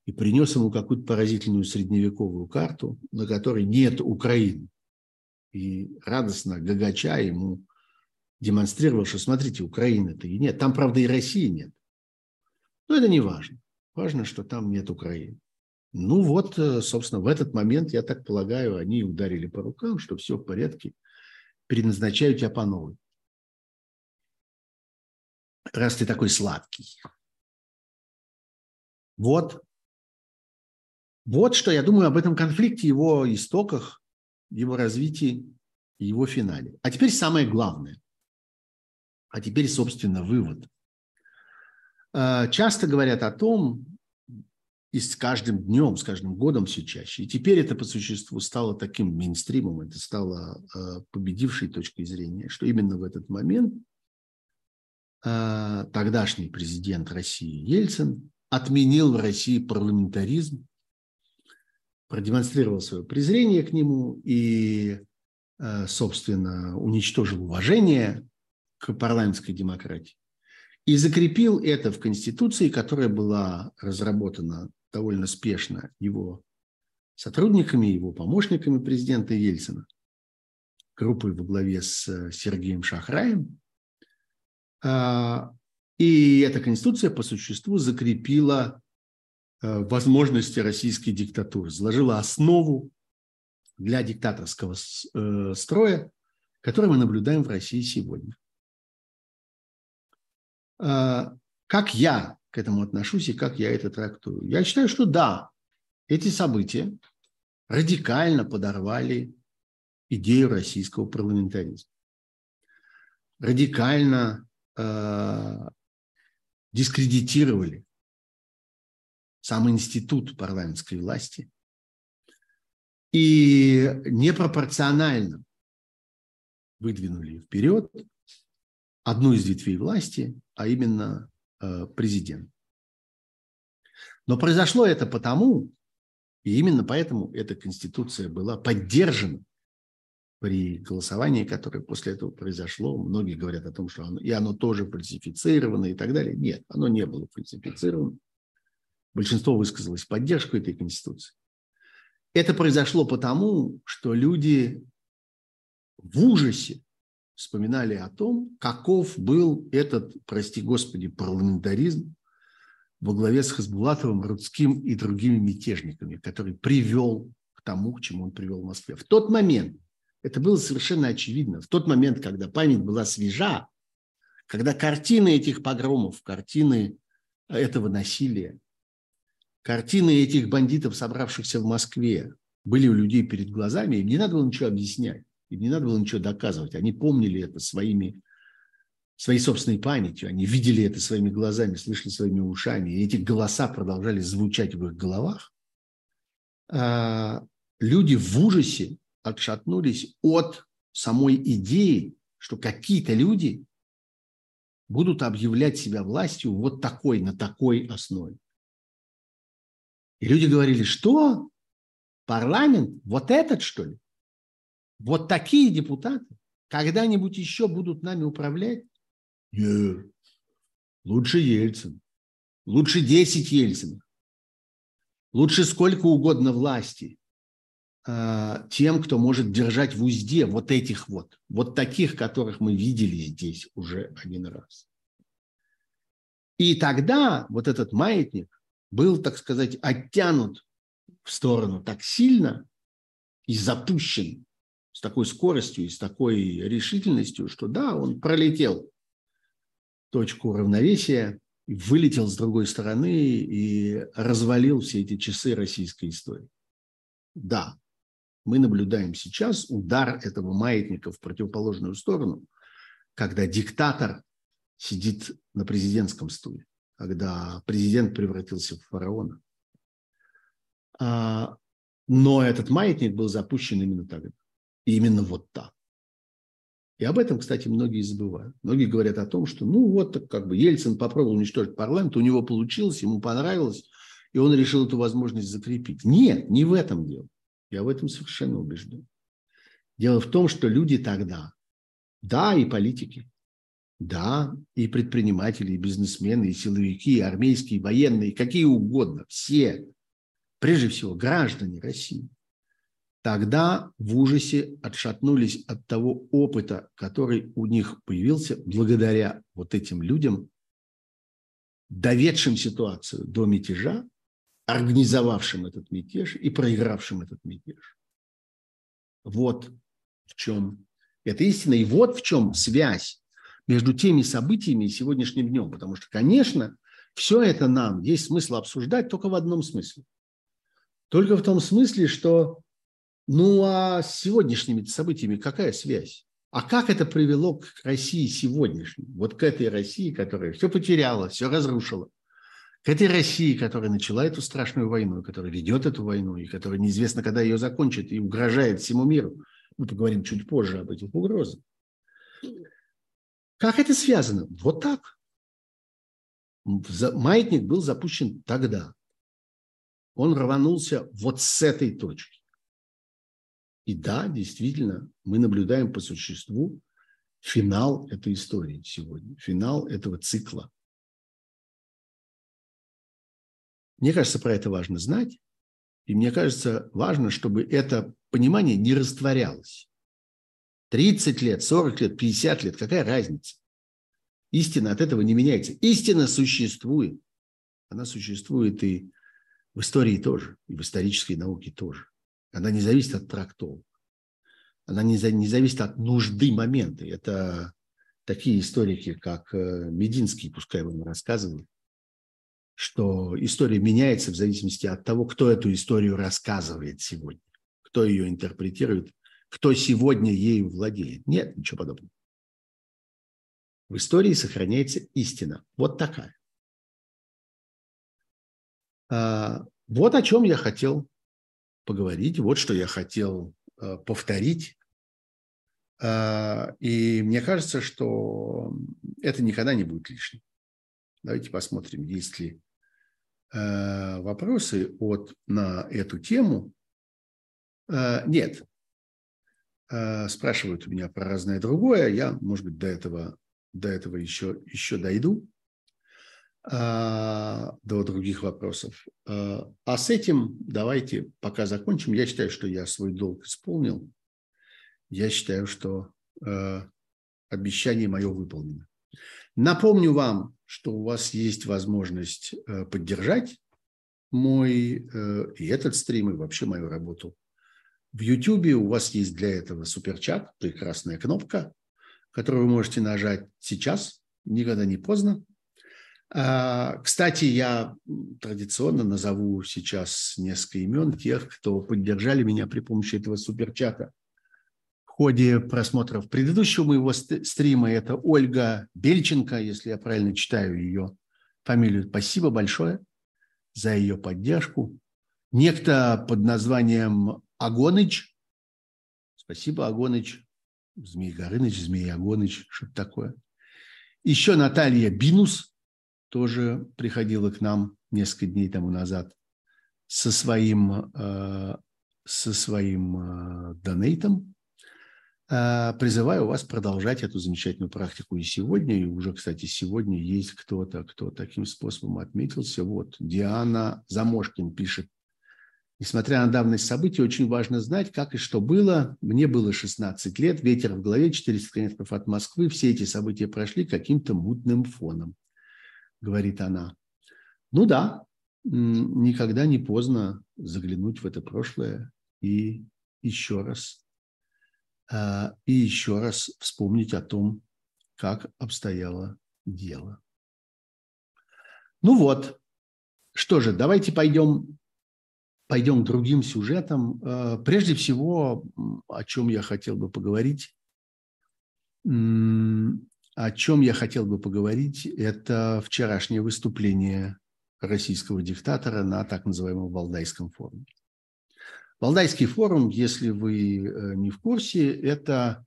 и принес ему какую-то поразительную средневековую карту, на которой нет Украины. И радостно, гагача ему демонстрировал, что смотрите, Украины-то и нет. Там, правда, и России нет. Но это не важно. Важно, что там нет Украины. Ну вот, э, собственно, в этот момент, я так полагаю, они ударили по рукам, что все в порядке, переназначаю тебя по новой. Раз ты такой сладкий. Вот вот что я думаю об этом конфликте, его истоках, его развитии, его финале. А теперь самое главное. А теперь, собственно, вывод. А, часто говорят о том, и с каждым днем, с каждым годом все чаще. И теперь это по существу стало таким мейнстримом, это стало а, победившей точкой зрения, что именно в этот момент а, тогдашний президент России Ельцин отменил в России парламентаризм продемонстрировал свое презрение к нему и, э, собственно, уничтожил уважение к парламентской демократии. И закрепил это в Конституции, которая была разработана довольно спешно его сотрудниками, его помощниками президента Ельцина, группой во главе с э, Сергеем Шахраем. А, и эта Конституция по существу закрепила Э, возможности российской диктатуры, заложила основу для диктаторского э, строя, который мы наблюдаем в России сегодня. А, как я к этому отношусь и как я это трактую? Я считаю, что да, эти события радикально подорвали идею российского парламентаризма. Радикально э, дискредитировали сам институт парламентской власти, и непропорционально выдвинули вперед одну из ветвей власти, а именно э, президент. Но произошло это потому, и именно поэтому эта конституция была поддержана при голосовании, которое после этого произошло. Многие говорят о том, что оно, и оно тоже фальсифицировано и так далее. Нет, оно не было фальсифицировано большинство высказалось в поддержку этой Конституции. Это произошло потому, что люди в ужасе вспоминали о том, каков был этот, прости господи, парламентаризм во главе с Хасбулатовым, Рудским и другими мятежниками, который привел к тому, к чему он привел в Москве. В тот момент, это было совершенно очевидно, в тот момент, когда память была свежа, когда картины этих погромов, картины этого насилия Картины этих бандитов, собравшихся в Москве, были у людей перед глазами, им не надо было ничего объяснять, им не надо было ничего доказывать. Они помнили это своими своей собственной памятью, они видели это своими глазами, слышали своими ушами, и эти голоса продолжали звучать в их головах, а, люди в ужасе отшатнулись от самой идеи, что какие-то люди будут объявлять себя властью вот такой, на такой основе. И люди говорили, что? Парламент? Вот этот, что ли? Вот такие депутаты когда-нибудь еще будут нами управлять? Нет. Лучше Ельцин. Лучше 10 Ельцинов. Лучше сколько угодно власти э, тем, кто может держать в узде вот этих вот, вот таких, которых мы видели здесь уже один раз. И тогда вот этот маятник был, так сказать, оттянут в сторону так сильно и запущен с такой скоростью и с такой решительностью, что да, он пролетел точку равновесия, вылетел с другой стороны и развалил все эти часы российской истории. Да, мы наблюдаем сейчас удар этого маятника в противоположную сторону, когда диктатор сидит на президентском стуле, когда президент превратился в фараона. А, но этот маятник был запущен именно тогда. И именно вот так. И об этом, кстати, многие забывают. Многие говорят о том, что ну вот как бы Ельцин попробовал уничтожить парламент, у него получилось, ему понравилось, и он решил эту возможность закрепить. Нет, не в этом дело. Я в этом совершенно убежден. Дело в том, что люди тогда, да, и политики, да, и предприниматели, и бизнесмены, и силовики, и армейские, и военные, какие угодно, все, прежде всего, граждане России, тогда в ужасе отшатнулись от того опыта, который у них появился благодаря вот этим людям, доведшим ситуацию до мятежа, организовавшим этот мятеж и проигравшим этот мятеж. Вот в чем эта истина, и вот в чем связь между теми событиями и сегодняшним днем. Потому что, конечно, все это нам есть смысл обсуждать только в одном смысле. Только в том смысле, что ну а с сегодняшними событиями какая связь? А как это привело к России сегодняшней? Вот к этой России, которая все потеряла, все разрушила. К этой России, которая начала эту страшную войну, которая ведет эту войну, и которая неизвестно, когда ее закончит, и угрожает всему миру. Мы поговорим чуть позже об этих угрозах. Как это связано? Вот так. Маятник был запущен тогда. Он рванулся вот с этой точки. И да, действительно, мы наблюдаем по существу финал этой истории сегодня, финал этого цикла. Мне кажется, про это важно знать, и мне кажется, важно, чтобы это понимание не растворялось. 30 лет, 40 лет, 50 лет, какая разница? Истина от этого не меняется. Истина существует. Она существует и в истории тоже, и в исторической науке тоже. Она не зависит от трактовок. Она не, за, не зависит от нужды момента. Это такие историки, как э, Мединский, пускай вам рассказывают, что история меняется в зависимости от того, кто эту историю рассказывает сегодня, кто ее интерпретирует, кто сегодня ею владеет. Нет, ничего подобного. В истории сохраняется истина. Вот такая. А, вот о чем я хотел поговорить, вот что я хотел э, повторить. Э, и мне кажется, что это никогда не будет лишним. Давайте посмотрим, есть ли э, вопросы от, на эту тему. Нет. Спрашивают у меня про разное другое. Я, может быть, до этого, до этого еще, еще дойду. А, до других вопросов. А, а с этим давайте пока закончим. Я считаю, что я свой долг исполнил. Я считаю, что а, обещание мое выполнено. Напомню вам, что у вас есть возможность поддержать мой и этот стрим, и вообще мою работу. В YouTube у вас есть для этого суперчат, прекрасная кнопка, которую вы можете нажать сейчас, никогда не поздно. А, кстати, я традиционно назову сейчас несколько имен тех, кто поддержали меня при помощи этого суперчата. ходе просмотров предыдущего моего стрима. Это Ольга Бельченко, если я правильно читаю ее фамилию. Спасибо большое за ее поддержку. Некто под названием Агоныч. Спасибо, Агоныч. Змей Горыныч, Змей Агоныч, что-то такое. Еще Наталья Бинус тоже приходила к нам несколько дней тому назад со своим, э, со своим э, донейтом. Э, призываю вас продолжать эту замечательную практику и сегодня. И уже, кстати, сегодня есть кто-то, кто таким способом отметился. Вот Диана Замошкин пишет. Несмотря на давность событий, очень важно знать, как и что было. Мне было 16 лет, ветер в голове, 400 километров от Москвы. Все эти события прошли каким-то мутным фоном, говорит она. Ну да, никогда не поздно заглянуть в это прошлое и еще раз а, и еще раз вспомнить о том, как обстояло дело. Ну вот, что же, давайте пойдем, пойдем к другим сюжетам. А, прежде всего, о чем я хотел бы поговорить, о чем я хотел бы поговорить, это вчерашнее выступление российского диктатора на так называемом Валдайском форуме. Валдайский форум, если вы э, не в курсе, это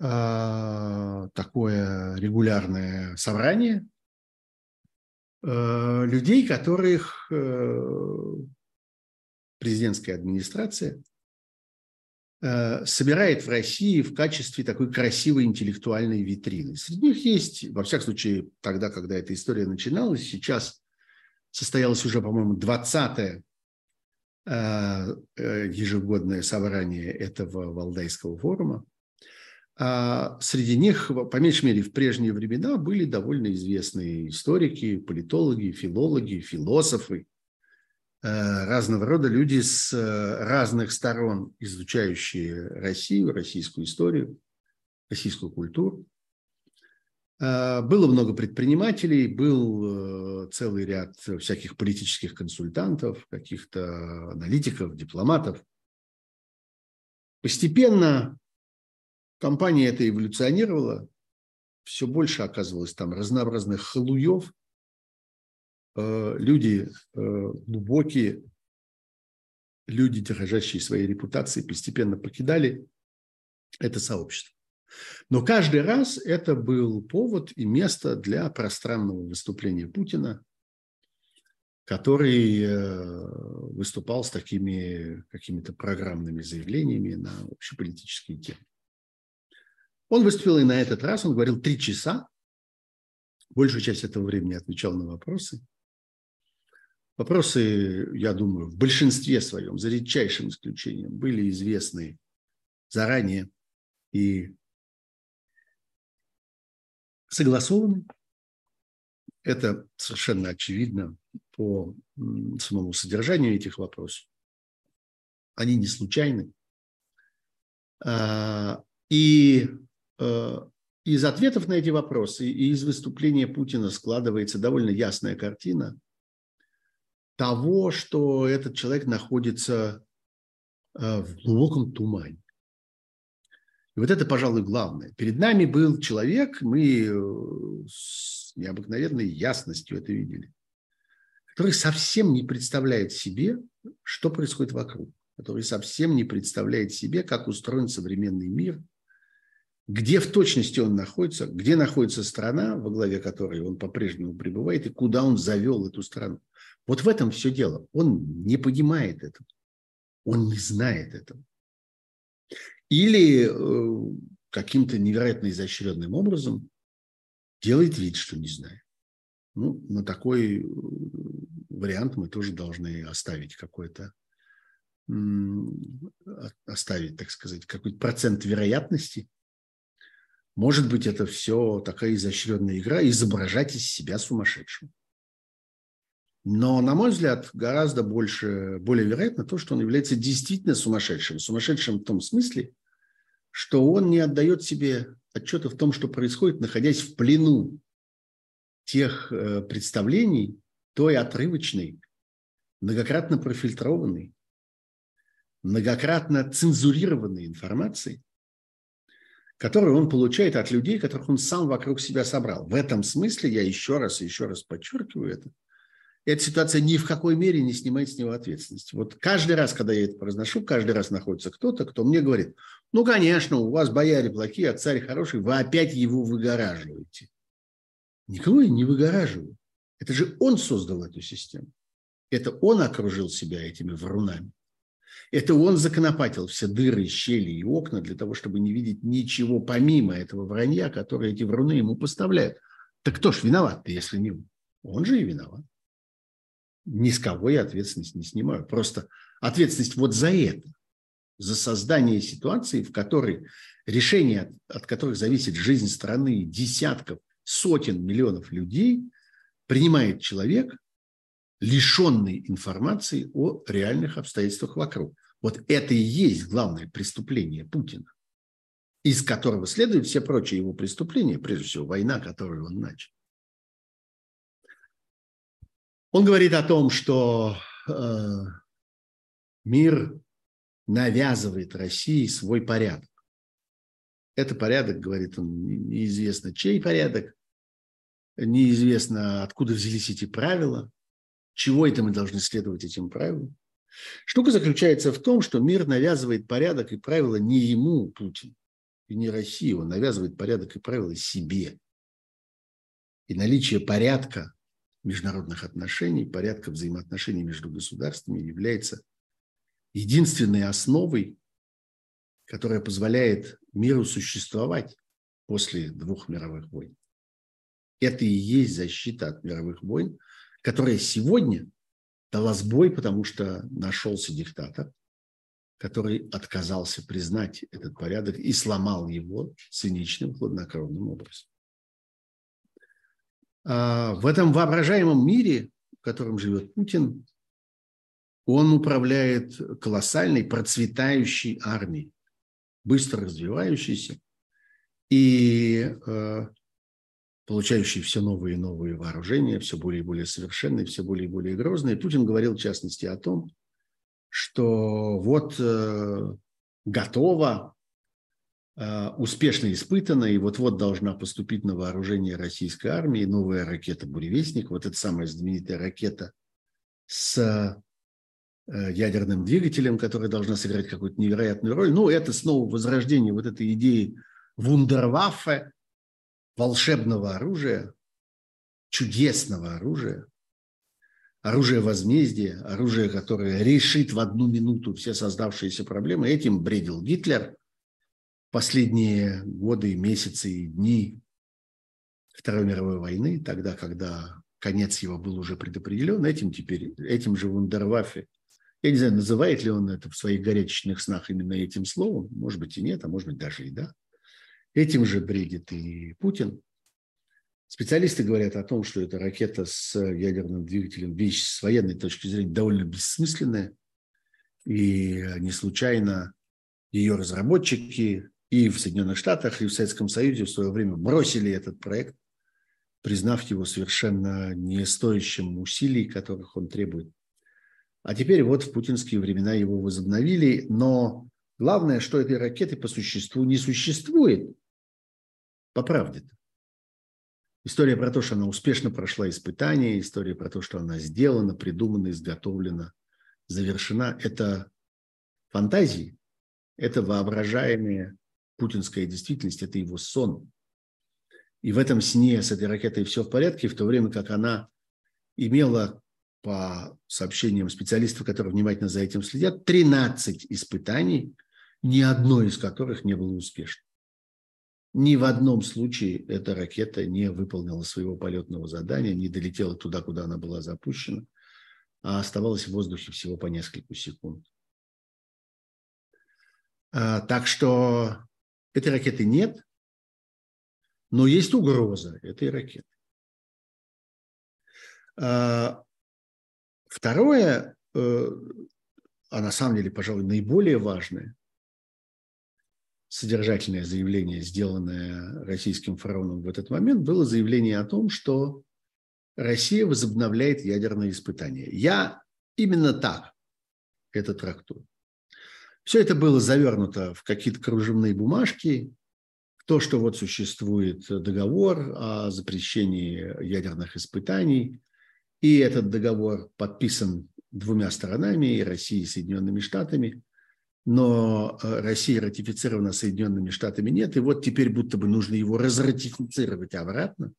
э, такое регулярное собрание э, людей, которых э, президентская администрация собирает в России в качестве такой красивой интеллектуальной витрины. Среди них есть, во всяком случае, тогда, когда эта история начиналась, сейчас состоялось уже, по-моему, 20-е Э, э, ежегодное собрание этого Валдайского форума. А среди них, по меньшей мере, в прежние времена были довольно известные историки, политологи, филологи, философы, э, разного рода люди с разных сторон, изучающие Россию, российскую историю, российскую культуру. А, было много предпринимателей, был э, целый ряд всяких политических консультантов, каких-то аналитиков, дипломатов. Постепенно компания эта эволюционировала, все больше оказывалось там разнообразных халуев, э, люди э, глубокие, люди, дорожащие своей репутацией, постепенно покидали это сообщество. Но каждый раз это был повод и место для пространного выступления Путина, который э, выступал с такими какими-то программными заявлениями на общеполитические темы. Он выступил и на этот раз, он говорил три часа, большую часть этого времени отвечал на вопросы. Вопросы, я думаю, в большинстве своем, за редчайшим исключением, были известны заранее и согласованы. Это совершенно очевидно по самому содержанию этих вопросов. Они не случайны. А, и а, из ответов на эти вопросы и из выступления Путина складывается довольно ясная картина того, что этот человек находится а, в глубоком тумане. И вот это, пожалуй, главное. Перед нами был человек, мы э, с необыкновенной ясностью это видели, который совсем не представляет себе, что происходит вокруг, который совсем не представляет себе, как устроен современный мир, где в точности он находится, где находится страна, во главе которой он по-прежнему пребывает, и куда он завел эту страну. Вот в этом все дело. Он не понимает этого. Он не знает этого или э, каким-то невероятно изощренным образом делает вид, что не знает. Ну, на такой э, вариант мы тоже должны оставить какой-то, оставить, так сказать, какой-то процент вероятности. Может быть, это все такая изощренная игра, изображать из себя сумасшедшим. Но, на мой взгляд, гораздо больше, более вероятно то, что он является действительно сумасшедшим. Сумасшедшим в том смысле, что он не отдает себе отчета в том, что происходит, находясь в плену тех э, представлений, той отрывочной, многократно профильтрованной, многократно цензурированной информации, которую он получает от людей, которых он сам вокруг себя собрал. В этом смысле я еще раз и еще раз подчеркиваю это. Эта ситуация ни в какой мере не снимает с него ответственности. Вот каждый раз, когда я это произношу, каждый раз находится кто-то, кто мне говорит, ну, конечно, у вас бояре плохие, а царь хороший, вы опять его выгораживаете. Никого я не выгораживаю. Это же он создал эту систему. Это он окружил себя этими врунами. Это он законопатил все дыры, щели и окна для того, чтобы не видеть ничего помимо этого вранья, которое эти вруны ему поставляют. Так кто ж виноват-то, если не он? Он же и виноват. Ни с кого я ответственность не снимаю. Просто ответственность вот за это, за создание ситуации, в которой решения, от которых зависит жизнь страны десятков, сотен миллионов людей, принимает человек, лишенный информации о реальных обстоятельствах вокруг. Вот это и есть главное преступление Путина, из которого следуют все прочие его преступления, прежде всего война, которую он начал. Он говорит о том, что э, мир навязывает России свой порядок. Это порядок, говорит он, неизвестно чей порядок, неизвестно откуда взялись эти правила, чего это мы должны следовать этим правилам. Штука заключается в том, что мир навязывает порядок и правила не ему, Путин, и не России. Он навязывает порядок и правила себе. И наличие порядка международных отношений, порядка взаимоотношений между государствами является единственной основой, которая позволяет миру существовать после двух мировых войн. Это и есть защита от мировых войн – которая сегодня дала сбой, потому что нашелся диктатор, который отказался признать этот порядок и сломал его циничным, хладнокровным образом. А в этом воображаемом мире, в котором живет Путин, он управляет колоссальной, процветающей армией, быстро развивающейся. И э, получающий все новые и новые вооружения, все более и более совершенные, все более и более грозные. Путин говорил, в частности, о том, что вот э, готово, успешно испытана, и вот-вот должна поступить на вооружение российской армии новая ракета «Буревестник», вот эта самая знаменитая ракета с э, ядерным двигателем, которая должна сыграть какую-то невероятную роль. Ну, это снова возрождение вот этой идеи вундерваффе, волшебного оружия, чудесного оружия, оружие возмездия, оружие, которое решит в одну минуту все создавшиеся проблемы. Этим бредил Гитлер последние годы, месяцы и дни Второй мировой войны, тогда, когда конец его был уже предопределен, этим теперь, этим же Вундерваффе, я не знаю, называет ли он это в своих горячечных снах именно этим словом, может быть и нет, а может быть даже и да. Этим же бредит и Путин. Специалисты говорят о том, что эта ракета с ядерным двигателем вещь с военной точки зрения довольно бессмысленная. И не случайно ее разработчики и в Соединенных Штатах, и в Советском Союзе в свое время бросили этот проект, признав его совершенно не стоящим усилий, которых он требует. А теперь вот в путинские времена его возобновили, но главное, что этой ракеты по существу не существует по правде-то. История про то, что она успешно прошла испытания, история про то, что она сделана, придумана, изготовлена, завершена – это фантазии, это воображаемая путинская действительность, это его сон. И в этом сне с этой ракетой все в порядке, в то время как она имела, по сообщениям специалистов, которые внимательно за этим следят, 13 испытаний, ни одно из которых не было успешным. Ни в одном случае эта ракета не выполнила своего полетного задания, не долетела туда, куда она была запущена, а оставалась в воздухе всего по несколько секунд. А, так что этой ракеты нет, но есть угроза этой ракеты. А, второе, э, а на самом деле, пожалуй, наиболее важное, содержательное заявление, сделанное российским фараоном в этот момент, было заявление о том, что Россия возобновляет ядерные испытания. Я именно так это трактую. Все это было завернуто в какие-то кружевные бумажки, то, что вот существует договор о запрещении ядерных испытаний, и этот договор подписан двумя сторонами, и Россией, и Соединенными Штатами, но э, Россия ратифицирована Соединенными Штатами нет, и вот теперь будто бы нужно его разратифицировать обратно.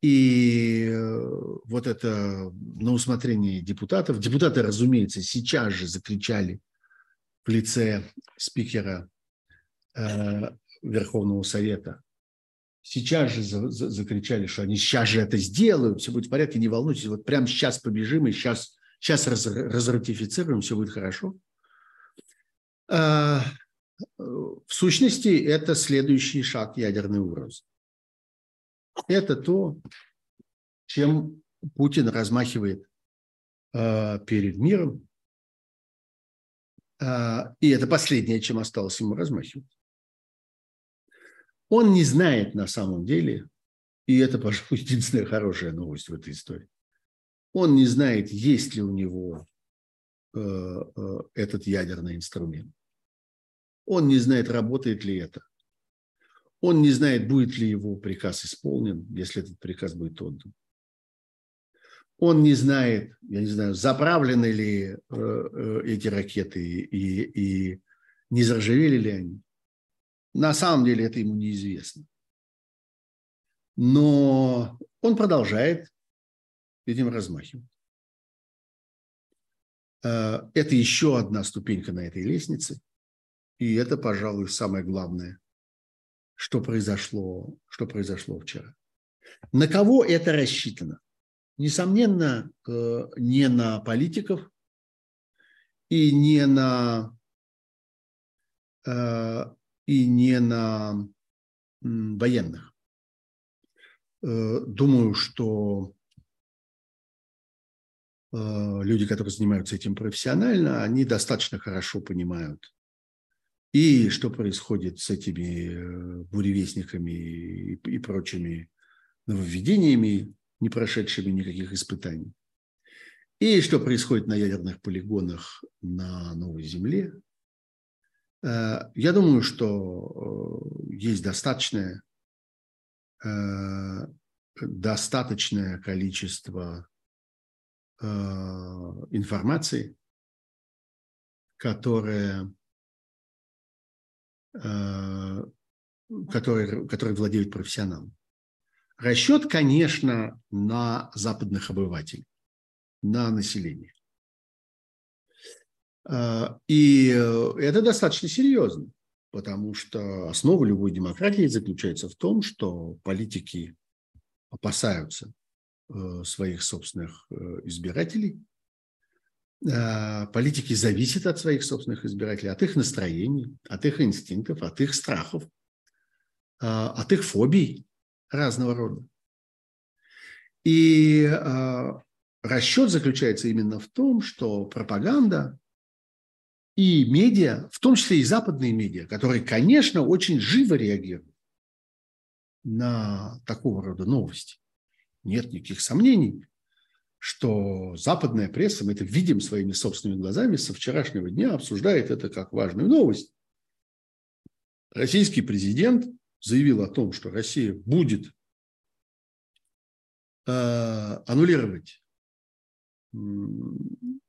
И э, вот это на усмотрение депутатов. Депутаты, разумеется, сейчас же закричали лице спикера э, Верховного Совета. Сейчас же за, за, закричали, что они сейчас же это сделают, все будет в порядке, не волнуйтесь, вот прямо сейчас побежим и сейчас, сейчас раз, разратифицируем, все будет хорошо. А, в сущности, это следующий шаг ядерной угрозы. Это то, чем Путин размахивает а, перед миром. А, и это последнее, чем осталось ему размахивать. Он не знает на самом деле, и это, пожалуй, единственная хорошая новость в этой истории. Он не знает, есть ли у него э, э, этот ядерный инструмент. Он не знает, работает ли это. Он не знает, будет ли его приказ исполнен, если этот приказ будет отдан. Он не знает, я не знаю, заправлены ли э, э, эти ракеты и, и не заржавели ли они. На самом деле это ему неизвестно. Но он продолжает этим размахивать. Э, это еще одна ступенька на этой лестнице. И это, пожалуй, самое главное, что произошло, что произошло вчера. На кого это рассчитано? Несомненно, э, не на политиков и не на, э, и не на военных. Э, думаю, что люди, которые занимаются этим профессионально, они достаточно хорошо понимают и что происходит с этими буревестниками и прочими нововведениями, не прошедшими никаких испытаний. И что происходит на ядерных полигонах на Новой Земле. Э, я думаю, что э, есть достаточное, достаточное количество информации, которая Э, который, который владеют профессионалом. Расчет, конечно, на западных обывателей, на население. Э, и это достаточно серьезно, потому что основа любой демократии заключается в том, что политики опасаются э, своих собственных избирателей, Э, политики зависят от своих собственных избирателей, от их настроений, от их инстинктов, от их страхов, э, от их фобий разного рода. И э, расчет заключается именно в том, что пропаганда и медиа, в том числе и западные медиа, которые, конечно, очень живо реагируют на такого рода новости. Нет никаких сомнений, что западная пресса, мы это видим своими собственными глазами, со вчерашнего дня обсуждает это как важную новость. Российский президент заявил о том, что Россия будет э, аннулировать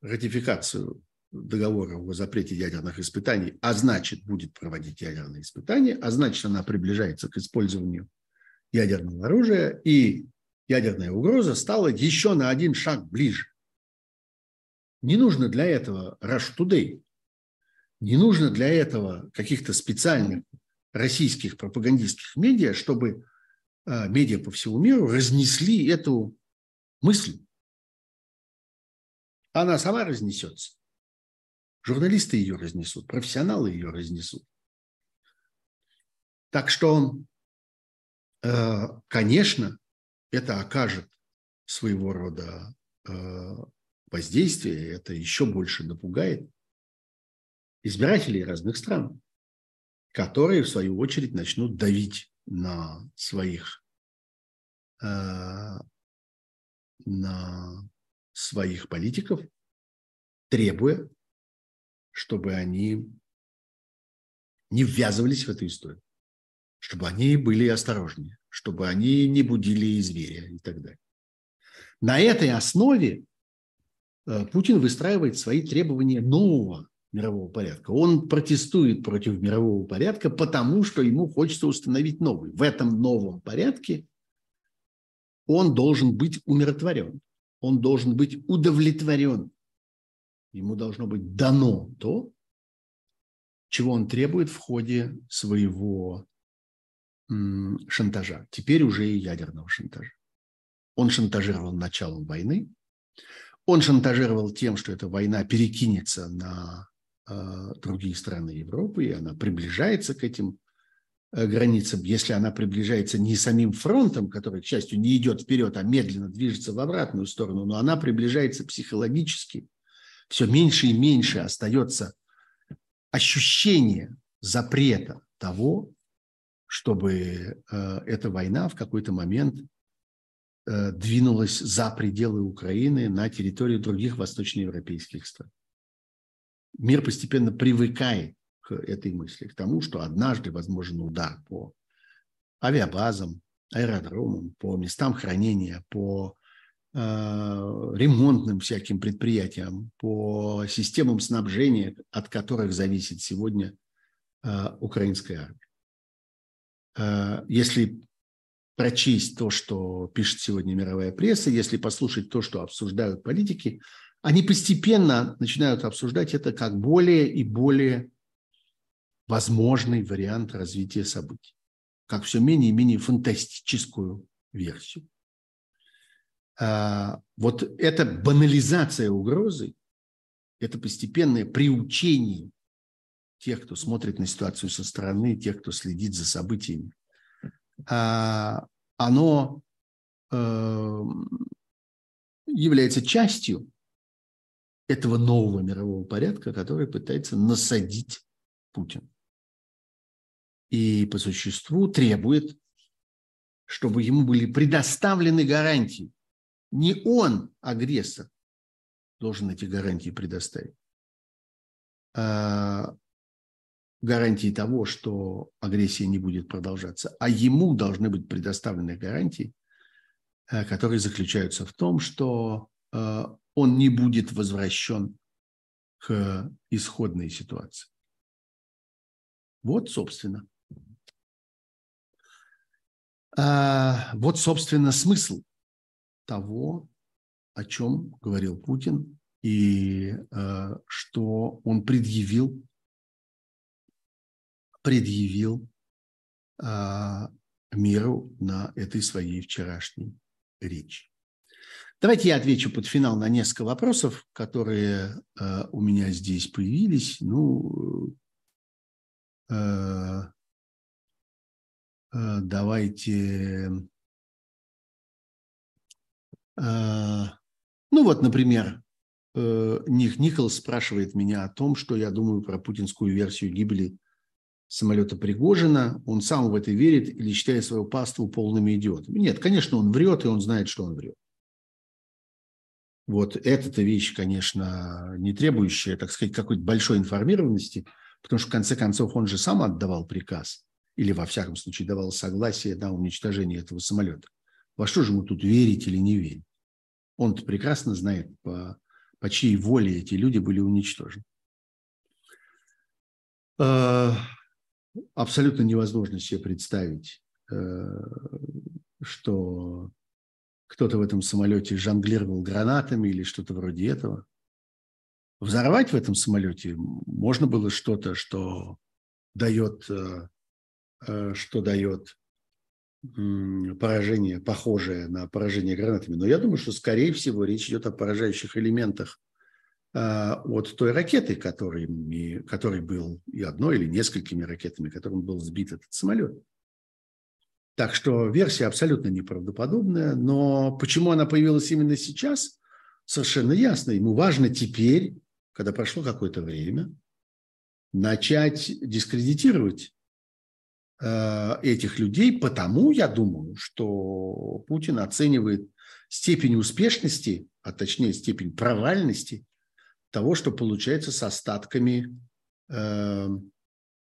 ратификацию договора о запрете ядерных испытаний, а значит, будет проводить ядерные испытания, а значит, она приближается к использованию ядерного оружия, и ядерная угроза стала еще на один шаг ближе. Не нужно для этого Rush Today, не нужно для этого каких-то специальных российских пропагандистских медиа, чтобы а, медиа по всему миру разнесли эту мысль. Она сама разнесется. Журналисты ее разнесут, профессионалы ее разнесут. Так что, э, конечно, это окажет своего рода э, воздействие, это еще больше напугает избирателей разных стран, которые, в свою очередь, начнут давить на своих, э, на своих политиков, требуя, чтобы они не ввязывались в эту историю. чтобы они были осторожнее, чтобы они не будили зверя и так далее. На этой основе э, Путин выстраивает свои требования нового мирового порядка. Он протестует против мирового порядка, потому что ему хочется установить новый. В этом новом порядке он должен быть умиротворен, он должен быть удовлетворен. Ему должно быть дано то, чего он требует в ходе своего шантажа. Теперь уже и ядерного шантажа. Он шантажировал началом войны. Он шантажировал тем, что эта война перекинется на другие страны Европы, и она приближается к этим э, границам. Если она приближается не самим фронтом, который, к счастью, не идет вперед, а медленно движется в обратную сторону, но она приближается психологически, все меньше и меньше остается ощущение запрета того, чтобы э, эта война в какой-то момент э, двинулась за пределы Украины на территорию других восточноевропейских стран. Мир постепенно привыкает к этой мысли, к тому, что однажды возможен удар по авиабазам, аэродромам, по местам хранения, по э, ремонтным всяким предприятиям, по системам снабжения, от которых зависит сегодня э, украинская армия. Э, если прочесть то, что пишет сегодня мировая пресса, если послушать то, что обсуждают политики, они постепенно начинают обсуждать это как более и более возможный вариант развития событий, как все менее и менее фантастическую версию. Э, вот эта банализация угрозы, это постепенное приучение тех, кто смотрит на ситуацию со стороны, тех, кто следит за событиями, а, оно эм, является частью этого нового мирового порядка, который пытается насадить Путин. И по существу требует, чтобы ему были предоставлены гарантии. Не он, агрессор, должен эти гарантии предоставить, а гарантии того, что агрессия не будет продолжаться, а ему должны быть предоставлены гарантии, э, которые заключаются в том, что э, он не будет возвращен к исходной ситуации. Вот, собственно. А, вот, собственно, смысл того, о чем говорил Путин и э, что он предъявил предъявил а, миру на этой своей вчерашней речи. Давайте я отвечу под финал на несколько вопросов, которые э, у меня здесь появились. Ну, э, э, давайте. Э, ну вот, например, э, Ник Николс спрашивает меня о том, что я думаю про путинскую версию гибели самолета Пригожина, он сам в это верит или считает свою паству полными идиотами. Нет, конечно, он врет, и он знает, что он врет. Вот эта вещь, конечно, не требующая, так сказать, какой-то большой информированности, потому что, в конце концов, он же сам отдавал приказ, или, во всяком случае, давал согласие на уничтожение этого самолета. Во что же ему тут верить или не верить? Он-то прекрасно знает, по, по чьей воле эти люди были уничтожены. А, абсолютно невозможно себе представить, э, что кто-то в этом самолете жонглировал гранатами или что-то вроде этого. Взорвать в этом самолете можно было что-то, что дает, э, э, что дает поражение, похожее на поражение гранатами. Но я думаю, что, скорее всего, речь идет о поражающих элементах а, от той ракеты, которой, который был и одной или несколькими ракетами, которым был сбит этот самолет. Так что версия абсолютно неправдоподобная, но почему она появилась именно сейчас, совершенно ясно. Ему важно теперь, когда прошло какое-то время, начать дискредитировать э, этих людей, потому я думаю, что Путин оценивает степень успешности, а точнее степень провальности того, что получается с остатками э,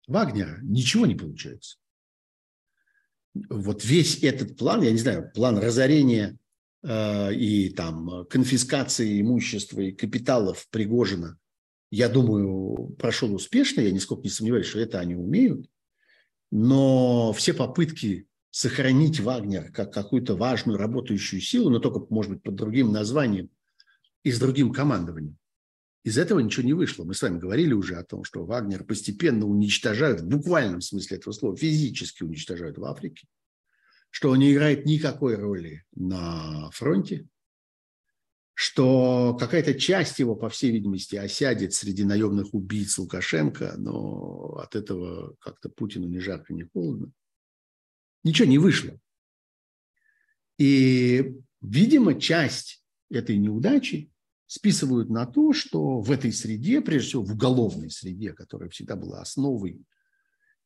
Вагнера. Ничего не получается. Вот весь этот план, я не знаю, план разорения э, и там конфискации имущества и капиталов Пригожина, я думаю, прошел успешно, я нисколько не сомневаюсь, что это они умеют, но все попытки сохранить Вагнер как какую-то важную работающую силу, но только, может быть, под другим названием и с другим командованием, из этого ничего не вышло. Мы с вами говорили уже о том, что Вагнер постепенно уничтожают, в буквальном смысле этого слова, физически уничтожают в Африке, что он не играет никакой роли на фронте, что какая-то часть его, по всей видимости, осядет среди наемных убийц Лукашенко, но от этого как-то Путину ни жарко, ни холодно. Ничего не вышло. И, видимо, часть этой неудачи списывают на то, что в этой среде, прежде всего в уголовной среде, которая всегда была основой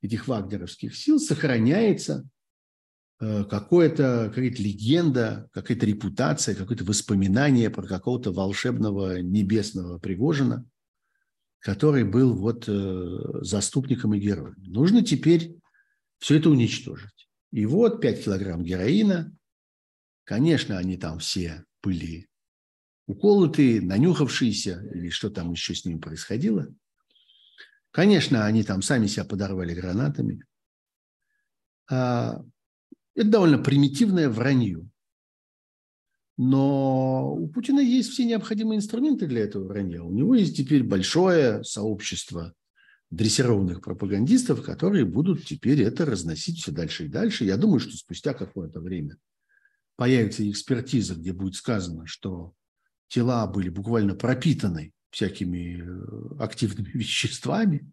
этих вагнеровских сил, сохраняется э, какое-то, какая-то легенда, какая-то репутация, какое-то воспоминание про какого-то волшебного небесного Пригожина, который был вот э, заступником и героем. Нужно теперь все это уничтожить. И вот 5 килограмм героина. Конечно, они там все были уколотые, нанюхавшиеся, или что там еще с ними происходило. Конечно, они там сами себя подорвали гранатами. А, это довольно примитивное вранье. Но у Путина есть все необходимые инструменты для этого вранья. У него есть теперь большое сообщество дрессированных пропагандистов, которые будут теперь это разносить все дальше и дальше. Я думаю, что спустя какое-то время появится экспертиза, где будет сказано, что тела были буквально пропитаны всякими э, активными веществами,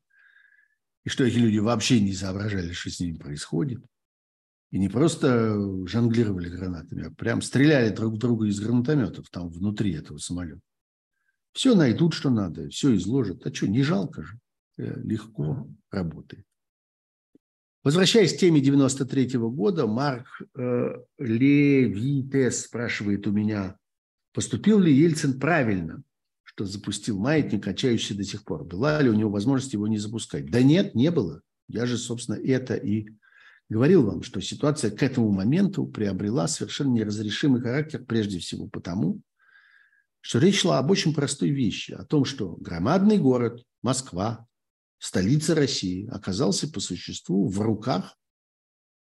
и что эти люди вообще не соображали, что с ними происходит. И не просто жонглировали гранатами, а прям стреляли друг в друга из гранатометов там внутри этого самолета. Все найдут, что надо, все изложат. А что, не жалко же. Э, легко работает. Возвращаясь к теме 93 -го года, Марк э, Левитес спрашивает у меня, Поступил ли Ельцин правильно, что запустил маятник, качающийся до сих пор? Была ли у него возможность его не запускать? Да нет, не было. Я же, собственно, это и говорил вам, что ситуация к этому моменту приобрела совершенно неразрешимый характер, прежде всего потому, что речь шла об очень простой вещи, о том, что громадный город, Москва, столица России, оказался по существу в руках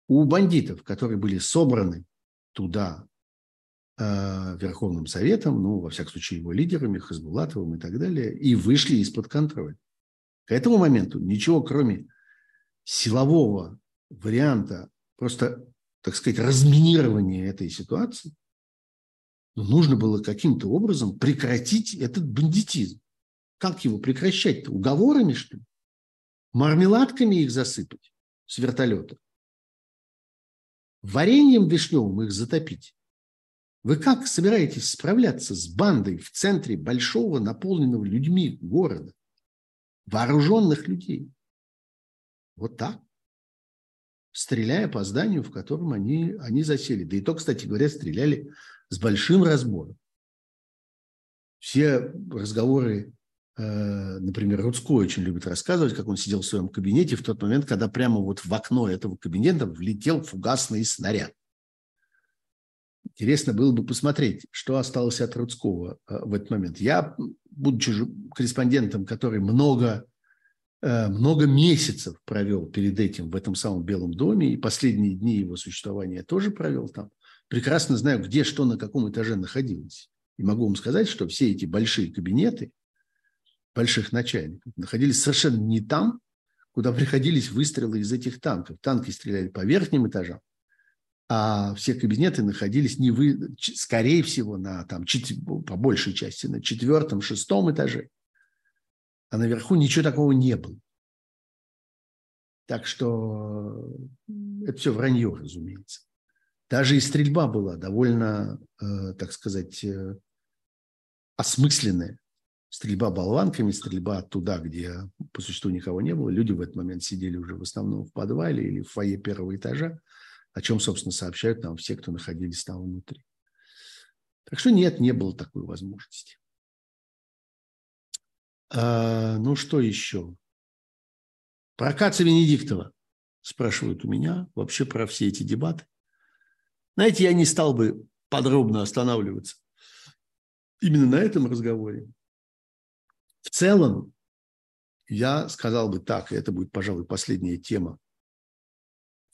у бандитов, которые были собраны туда Верховным Советом, ну, во всяком случае, его лидерами, Хазбулатовым и так далее, и вышли из-под контроля. К этому моменту ничего, кроме силового варианта, просто, так сказать, разминирования этой ситуации, нужно было каким-то образом прекратить этот бандитизм. Как его прекращать-то? Уговорами, что ли? Мармеладками их засыпать с вертолета? Вареньем вишневым их затопить? Вы как собираетесь справляться с бандой в центре большого, наполненного людьми города? Вооруженных людей. Вот так. Стреляя по зданию, в котором они, они засели. Да и то, кстати говоря, стреляли с большим разбором. Все разговоры, э, например, Рудской очень любит рассказывать, как он сидел в своем кабинете в тот момент, когда прямо вот в окно этого кабинета влетел фугасный снаряд. Интересно было бы посмотреть, что осталось от Рудского э, в этот момент. Я, будучи корреспондентом, который много, э, много месяцев провел перед этим в этом самом Белом доме, и последние дни его существования тоже провел там, прекрасно знаю, где что на каком этаже находилось. И могу вам сказать, что все эти большие кабинеты больших начальников находились совершенно не там, куда приходились выстрелы из этих танков. Танки стреляли по верхним этажам, а все кабинеты находились, не вы, скорее всего, на, там, по большей части на четвертом, шестом этаже. А наверху ничего такого не было. Так что это все вранье, разумеется. Даже и стрельба была довольно, э, так сказать, э, осмысленная. Стрельба болванками, стрельба туда, где по существу никого не было. Люди в этот момент сидели уже в основном в подвале или в фойе первого этажа о чем, собственно, сообщают нам все, кто находились там внутри. Так что нет, не было такой возможности. А, ну, что еще? Про Каца Венедиктова. спрашивают у меня вообще про все эти дебаты. Знаете, я не стал бы подробно останавливаться именно на этом разговоре. В целом, я сказал бы так, и это будет, пожалуй, последняя тема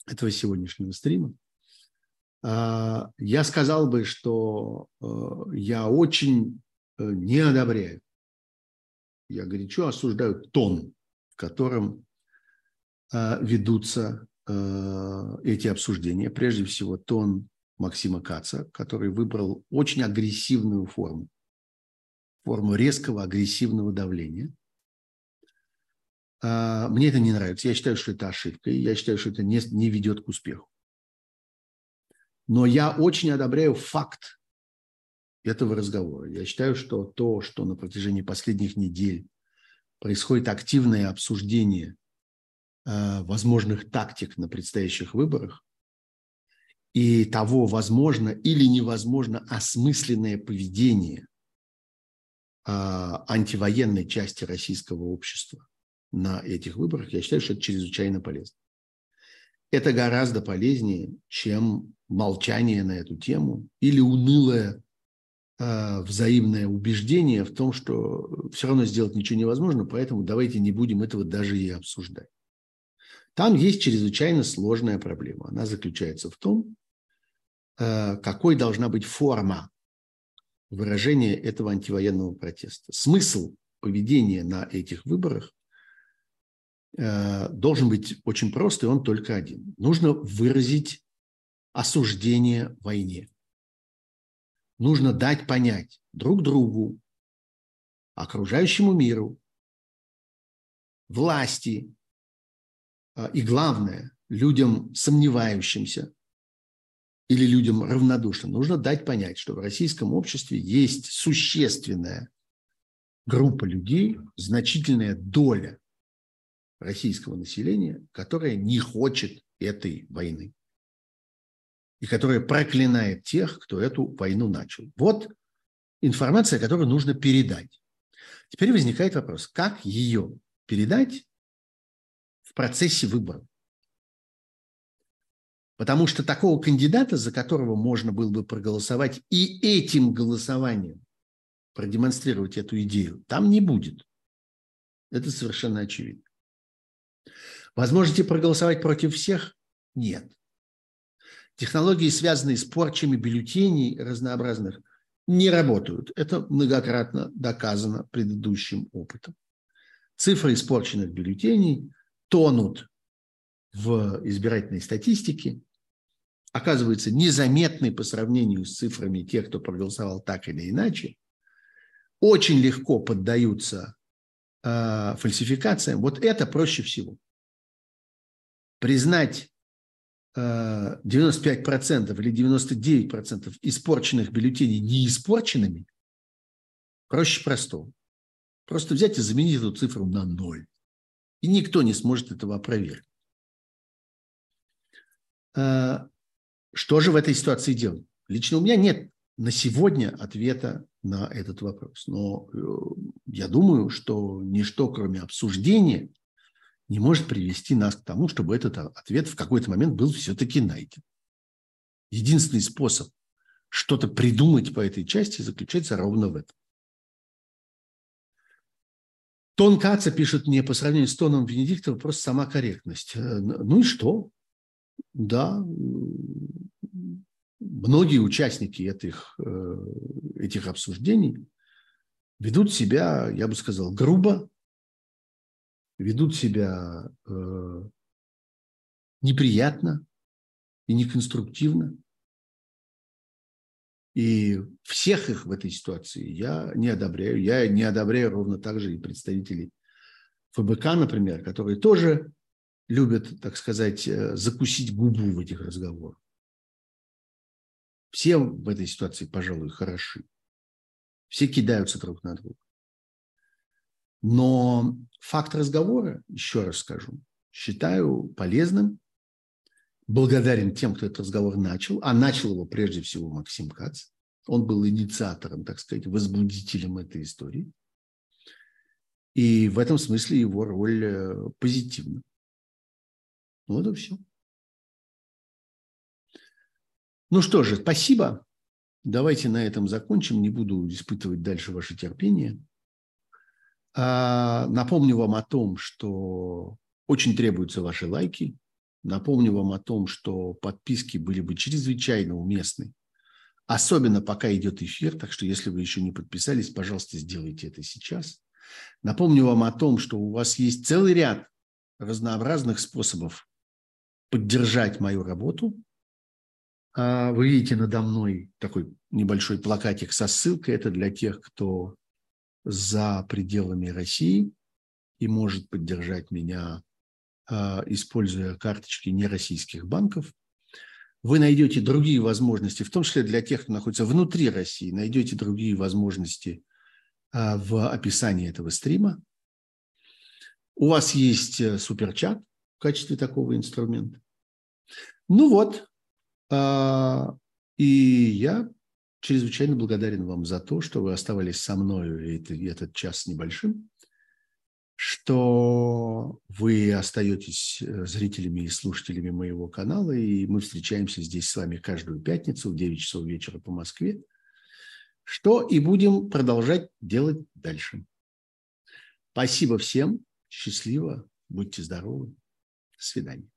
этого сегодняшнего стрима. А, я сказал бы, что э, я очень э, не одобряю, я горячо осуждаю тон, в котором э, ведутся эти обсуждения. Прежде всего, тон Максима Каца, который выбрал очень агрессивную форму, форму резкого агрессивного давления. А, мне это не нравится. Я считаю, что это ошибка, и я считаю, что это не, не ведет к успеху. Но я очень одобряю факт этого разговора. Я считаю, что то, что на протяжении последних недель происходит активное обсуждение э, возможных тактик на предстоящих выборах, и того, возможно или невозможно осмысленное поведение а, антивоенной части российского общества на этих выборах, я считаю, что это чрезвычайно полезно. Это гораздо полезнее, чем молчание на эту тему или унылое э, взаимное убеждение в том, что все равно сделать ничего невозможно, поэтому давайте не будем этого даже и обсуждать. Там есть чрезвычайно сложная проблема. Она заключается в том, Э, какой должна быть форма выражения этого антивоенного протеста. Смысл поведения на этих выборах должен быть очень прост, и он только один. Нужно выразить осуждение войне. Нужно дать понять друг другу, окружающему миру, власти э, и, главное, людям, сомневающимся или людям равнодушным, нужно дать понять, что в российском обществе есть существенная группа людей, значительная доля российского населения, которая не хочет этой войны и которая проклинает тех, кто эту войну начал. Вот информация, которую нужно передать. Теперь возникает вопрос, как ее передать в процессе выборов? Потому что такого кандидата, за которого можно было бы проголосовать и этим голосованием продемонстрировать эту идею, там не будет. Это совершенно очевидно. Возможности проголосовать против всех? Нет. Технологии, связанные с порчами бюллетеней разнообразных, не работают. Это многократно доказано предыдущим опытом. Цифры испорченных бюллетеней тонут в избирательной статистике, оказывается незаметны по сравнению с цифрами тех, кто проголосовал так или иначе, очень легко поддаются э, фальсификациям. Вот это проще всего. Признать э, 95% или 99% испорченных бюллетеней неиспорченными проще простого. Просто взять и заменить эту цифру на ноль. И никто не сможет этого опровергнуть. Э, что же в этой ситуации делать? Лично у меня нет на сегодня ответа на этот вопрос. Но э, я думаю, что ничто, кроме обсуждения, не может привести нас к тому, чтобы этот ответ в какой-то момент был все-таки найден. Единственный способ что-то придумать по этой части заключается ровно в этом. Тон Каца пишет мне по сравнению с тоном Венедиктова просто сама корректность. Э, ну и что? да, многие участники этих, э, этих обсуждений ведут себя, я бы сказал, грубо, ведут себя э, неприятно и неконструктивно. И всех их в этой ситуации я не одобряю. Я не одобряю ровно так же и представителей ФБК, например, которые тоже любят, так сказать, э, закусить губу в этих разговорах. Все в этой ситуации, пожалуй, хороши. Все кидаются друг на друга. Но факт разговора, еще раз скажу, считаю полезным, благодарен тем, кто этот разговор начал, а начал его прежде всего Максим Кац. Он был инициатором, так сказать, возбудителем этой истории. И в этом смысле его роль э, позитивна. Вот и все. Ну что же, спасибо. Давайте на этом закончим. Не буду испытывать дальше ваше терпение. А, напомню вам о том, что очень требуются ваши лайки. Напомню вам о том, что подписки были бы чрезвычайно уместны. Особенно пока идет эфир, так что если вы еще не подписались, пожалуйста, сделайте это сейчас. Напомню вам о том, что у вас есть целый ряд разнообразных способов поддержать мою работу. А, вы видите надо мной такой небольшой плакатик со ссылкой. Это для тех, кто за пределами России и может поддержать меня, а, используя карточки нероссийских банков. Вы найдете другие возможности, в том числе для тех, кто находится внутри России, найдете другие возможности а, в описании этого стрима. У вас есть э, суперчат в качестве такого инструмента. Ну вот, а, и я чрезвычайно благодарен вам за то, что вы оставались со мной этот, час небольшим, что вы остаетесь э, зрителями и слушателями моего канала, и мы встречаемся здесь с вами каждую пятницу в 9 часов вечера по Москве, что и будем продолжать делать дальше. Спасибо всем, счастливо, будьте здоровы, до свидания.